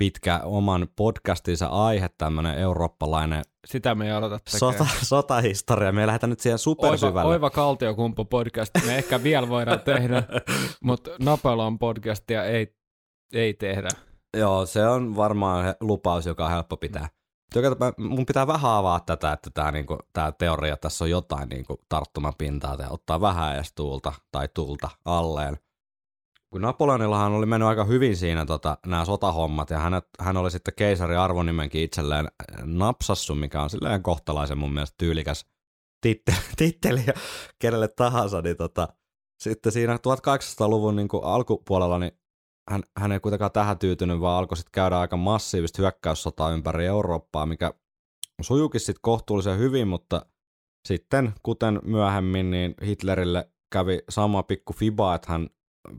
S2: pitkä oman podcastinsa aihe, tämmöinen eurooppalainen
S3: sitä me ei aloita tekemään.
S2: sota, sotahistoria. Me lähdetään nyt siihen
S3: Oiva,
S2: supersyvälle.
S3: oiva kaltiokumpu podcast me ehkä vielä voidaan tehdä, *laughs* mutta Napoleon podcastia ei, ei tehdä.
S2: Joo, se on varmaan lupaus, joka on helppo pitää. Joka mun pitää vähän avaa tätä, että tämä niinku, tää teoria tässä on jotain niinku, tarttumapintaa ja ottaa vähän edes tuulta tai tulta alleen. Kun Napoleonillahan oli mennyt aika hyvin siinä tota, nämä sotahommat ja hänet, hän oli sitten keisari arvonimenkin itselleen napsassu, mikä on silleen kohtalaisen mun mielestä tyylikäs titteli, *laughs* titteli ja kenelle tahansa, niin tota, sitten siinä 1800-luvun niin kuin alkupuolella niin hän, hän ei kuitenkaan tähän tyytynyt, vaan alkoi sitten käydä aika massiivista hyökkäyssotaa ympäri Eurooppaa, mikä sujukin sitten kohtuullisen hyvin, mutta sitten, kuten myöhemmin, niin Hitlerille kävi sama pikku fiba, että hän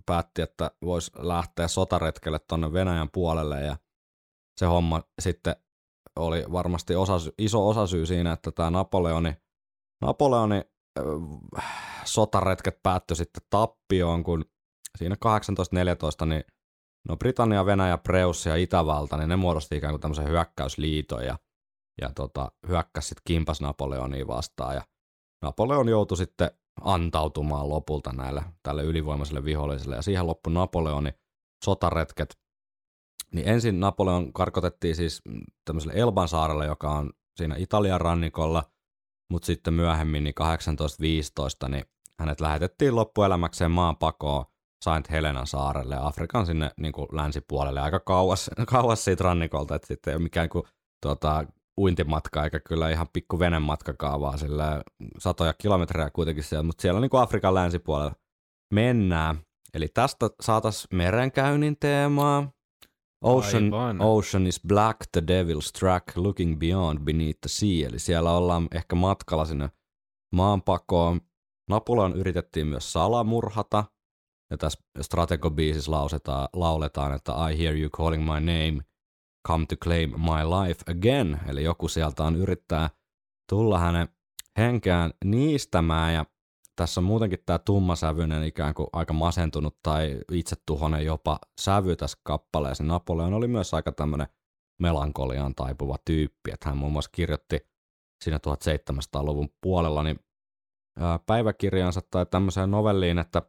S2: päätti, että voisi lähteä sotaretkelle tuonne Venäjän puolelle ja se homma sitten oli varmasti osa, iso osasyy siinä, että tämä Napoleoni, Napoleoni äh, sotaretket päättyi sitten tappioon, kun siinä 1814 niin no Britannia, Venäjä, Preussi ja Itävalta, niin ne muodosti ikään kuin tämmöisen hyökkäysliiton ja, ja tota, hyökkäsi sitten kimpas Napoleonia vastaan ja Napoleon joutui sitten antautumaan lopulta näille, tälle ylivoimaiselle viholliselle. Ja siihen loppui Napoleoni sotaretket. Niin ensin Napoleon karkotettiin siis tämmöiselle Elban saarelle, joka on siinä Italian rannikolla, mutta sitten myöhemmin niin 1815 niin hänet lähetettiin loppuelämäkseen maanpakoon Saint Helena saarelle Afrikan sinne niin kuin länsipuolelle. Aika kauas, *laughs* kauas siitä rannikolta, että sitten ei ole mikään kuin tuota, uintimatka eikä kyllä ihan pikku venematka vaan sillä satoja kilometrejä kuitenkin siellä, mutta siellä niin kuin Afrikan länsipuolella mennään. Eli tästä saataisiin merenkäynnin teemaa. Ocean,
S3: Aivan.
S2: ocean is black, the devil's track, looking beyond beneath the sea. Eli siellä ollaan ehkä matkalla sinne maanpakoon. Napoleon yritettiin myös salamurhata. Ja tässä Stratego-biisissä lausetaan, lauletaan, että I hear you calling my name, come to claim my life again. Eli joku sieltä on yrittää tulla hänen henkeään niistämään ja tässä on muutenkin tämä tummasävyinen ikään kuin aika masentunut tai itsetuhonen jopa sävy tässä kappaleessa. Napoleon oli myös aika tämmöinen melankoliaan taipuva tyyppi, että hän muun muassa kirjoitti siinä 1700-luvun puolella niin ää, päiväkirjansa tai tämmöiseen novelliin, että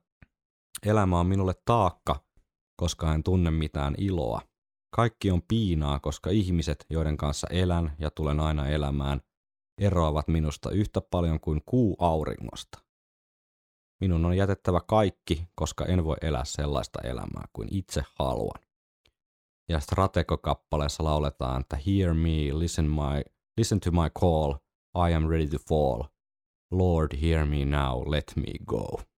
S2: elämä on minulle taakka, koska en tunne mitään iloa. Kaikki on piinaa, koska ihmiset, joiden kanssa elän ja tulen aina elämään, eroavat minusta yhtä paljon kuin kuu auringosta. Minun on jätettävä kaikki, koska en voi elää sellaista elämää kuin itse haluan. Ja Stratego-kappaleessa lauletaan, että Hear me, listen, my, listen to my call, I am ready to fall. Lord, hear me now, let me go.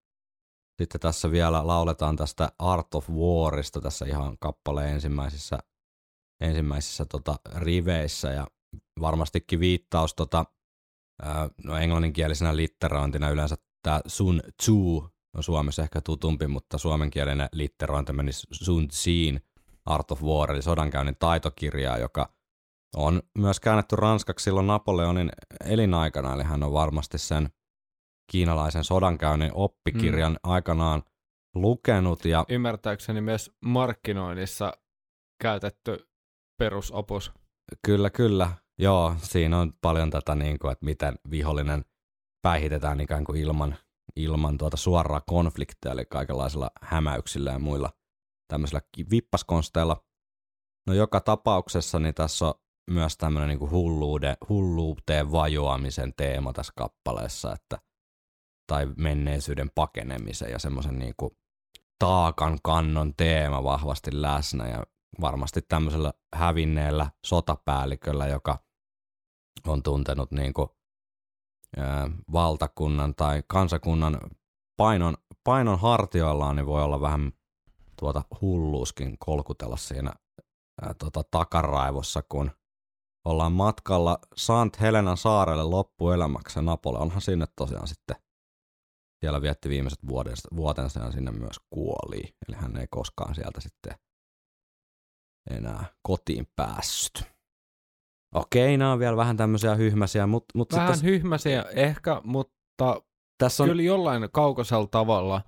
S2: Sitten tässä vielä lauletaan tästä Art of Warista tässä ihan kappaleen ensimmäisissä, ensimmäisissä tota, riveissä. Ja varmastikin viittaus tota, no englanninkielisenä litterointina yleensä tämä Sun Tzu on Suomessa ehkä tutumpi, mutta suomenkielinen litterointi meni Sun Tzin Art of War, eli sodankäynnin taitokirjaa, joka on myös käännetty ranskaksi silloin Napoleonin elinaikana, eli hän on varmasti sen kiinalaisen sodankäynnin oppikirjan mm. aikanaan lukenut. Ja
S3: Ymmärtääkseni myös markkinoinnissa käytetty perusopus.
S2: Kyllä, kyllä. Joo, siinä on paljon tätä, niin kuin, että miten vihollinen päihitetään ikään kuin ilman, ilman tuota suoraa konfliktia, eli kaikenlaisilla hämäyksillä ja muilla tämmöisillä vippaskonsteilla. No joka tapauksessa niin tässä on myös tämmöinen niin hulluude, hulluuteen vajoamisen teema tässä kappaleessa, että tai menneisyyden pakenemisen ja semmoisen niin taakan kannon teema vahvasti läsnä ja varmasti tämmöisellä hävinneellä sotapäälliköllä, joka on tuntenut niin kuin, ää, valtakunnan tai kansakunnan painon, painon hartioillaan, niin voi olla vähän tuota hulluuskin kolkutella siinä ää, tota, takaraivossa, kun ollaan matkalla Sant Helenan saarelle loppuelämäksi ja Napoleonhan sinne tosiaan sitten siellä vietti viimeiset vuodensa, vuotensa ja sinne myös kuoli. Eli hän ei koskaan sieltä sitten enää kotiin päässyt. Okei, nämä on vielä vähän tämmöisiä hyhmäsiä, mutta mut
S3: Vähän
S2: sitten
S3: hyhmäsiä ehkä, mutta
S2: tässä on,
S3: kyllä jollain kaukaisella tavalla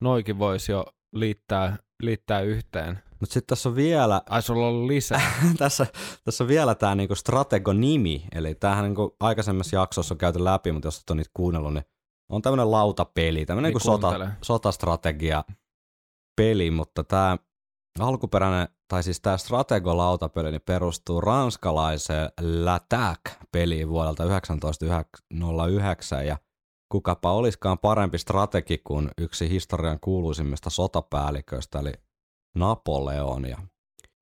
S3: noikin voisi jo liittää, liittää yhteen.
S2: mut sit tässä on vielä,
S3: Ai sulla on lisää. *laughs*
S2: tässä, tässä on vielä tämä niinku Stratego-nimi, eli tämähän niinku aikaisemmassa jaksossa on käyty läpi, mutta jos et ole niitä kuunnellut, niin on tämmöinen lautapeli, tämmöinen
S3: Niin
S2: niinku sota, sotastrategia peli, mutta tämä alkuperäinen, tai siis tämä Stratego-lautapeli niin perustuu ranskalaiseen L'Attack-peliin vuodelta 1909, ja kukapa olisikaan parempi strategi kuin yksi historian kuuluisimmista sotapäälliköistä, eli Napoleon. Ja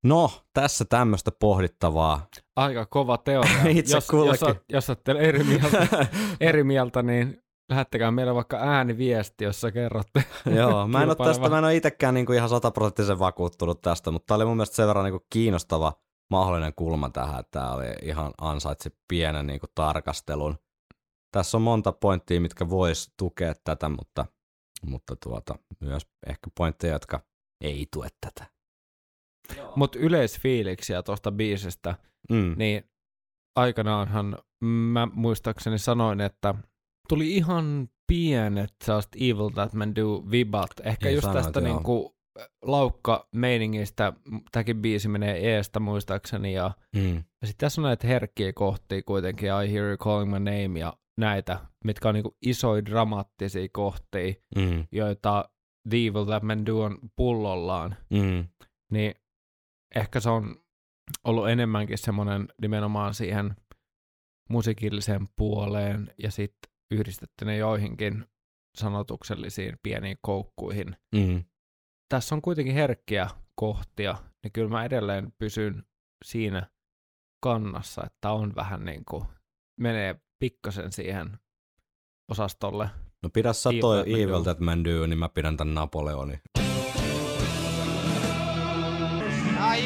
S2: no, tässä tämmöistä pohdittavaa.
S3: Aika kova teoria. *laughs*
S2: Itse
S3: jos, jos,
S2: kullekin.
S3: jos olette eri mieltä, *laughs* eri mieltä, niin lähettäkää meille vaikka ääniviesti, jossa kerrotte. *laughs*
S2: Joo, mä en ole tästä, mä en ole itsekään niinku ihan sataprosenttisen vakuuttunut tästä, mutta tämä oli mun mielestä sen verran niinku kiinnostava mahdollinen kulma tähän, että tämä oli ihan ansaitsi pienen niinku tarkastelun. Tässä on monta pointtia, mitkä vois tukea tätä, mutta, mutta tuota, myös ehkä pointteja, jotka ei tue tätä.
S3: Mutta yleisfiiliksiä tuosta biisistä,
S2: Mm.
S3: niin aikanaanhan mä muistaakseni sanoin, että tuli ihan pienet sellaista Evil That Men Do vibat. Ehkä
S2: Niin
S3: just
S2: sanoit,
S3: tästä
S2: joo.
S3: niinku laukka-meiningistä, tämäkin biisi menee eestä muistaakseni, ja,
S2: Mm.
S3: ja sitten tässä on näitä herkkiä kohtia kuitenkin, I Hear You Calling My Name ja näitä, mitkä on niinku isoja dramaattisia kohtia,
S2: Mm.
S3: joita The Evil That Men Do on pullollaan,
S2: Mm.
S3: niin ehkä se on ollut enemmänkin semmoinen nimenomaan siihen musiikilliseen puoleen ja sitten yhdistetty ne joihinkin sanotuksellisiin pieniin koukkuihin.
S2: Mm.
S3: Tässä on kuitenkin herkkiä kohtia, niin kyllä mä edelleen pysyn siinä kannassa, että on vähän niin kuin, menee pikkasen siihen osastolle.
S2: No pidä sä
S3: Evil
S2: toi
S3: That Man
S2: Evil
S3: Do.
S2: That Man Do, niin mä pidän tän Napoleonin.
S4: Ah.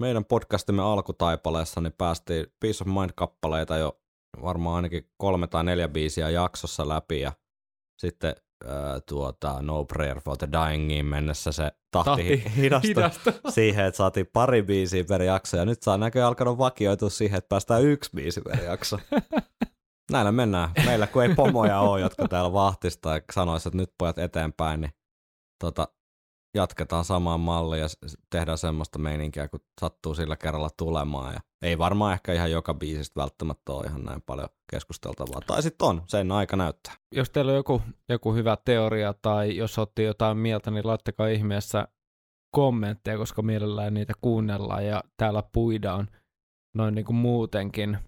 S2: Meidän podcastimme alkutaipaleessa niin päästiin Peace of Mind-kappaleita jo varmaan ainakin kolme tai neljä biisiä jaksossa läpi ja sitten äh, tuota, No Prayer for the Dyingiin mennessä se tahti,
S3: Tahti
S2: hidastui
S3: hidastui. *laughs*
S2: siihen, että saatiin pari biisiä per jakso ja nyt saa näköjään alkanut vakioitua siihen, että päästään yksi biisi per jakso. *laughs* Näillä mennään. Meillä kun ei pomoja ole, jotka täällä vahtista ja sanoisi, että nyt pojat eteenpäin, niin tota, jatketaan samaan malliin ja tehdään semmoista meininkiä, kun sattuu sillä kerralla tulemaan. Ja ei varmaan ehkä ihan joka biisistä välttämättä ole ihan näin paljon keskusteltavaa. Tai sitten on, sen aika näyttää.
S3: jos teillä on joku, joku hyvä teoria tai jos olette jotain mieltä, niin laittakaa ihmeessä kommentteja, koska mielellään niitä kuunnellaan ja täällä puidaan noin niin kuin muutenkin,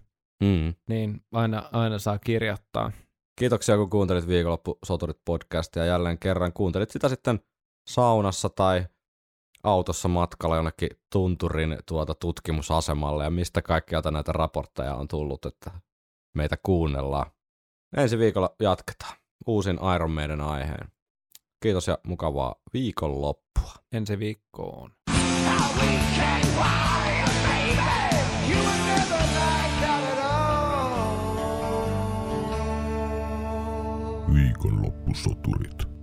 S2: Mm.
S3: niin aina, aina saa kirjoittaa.
S2: Kiitoksia, kun kuuntelit viikonloppu Soturit podcastia jälleen kerran. Kuuntelit sitä sitten saunassa tai autossa matkalla jonnekin tunturin tuota tutkimusasemalle ja mistä kaikkialta näitä raportteja on tullut, että meitä kuunnellaan. Ensi viikolla jatketaan uusin Iron Maiden aiheen. Kiitos ja mukavaa viikonloppua.
S3: Ensi viikkoon.
S1: Viikonloppusoturit.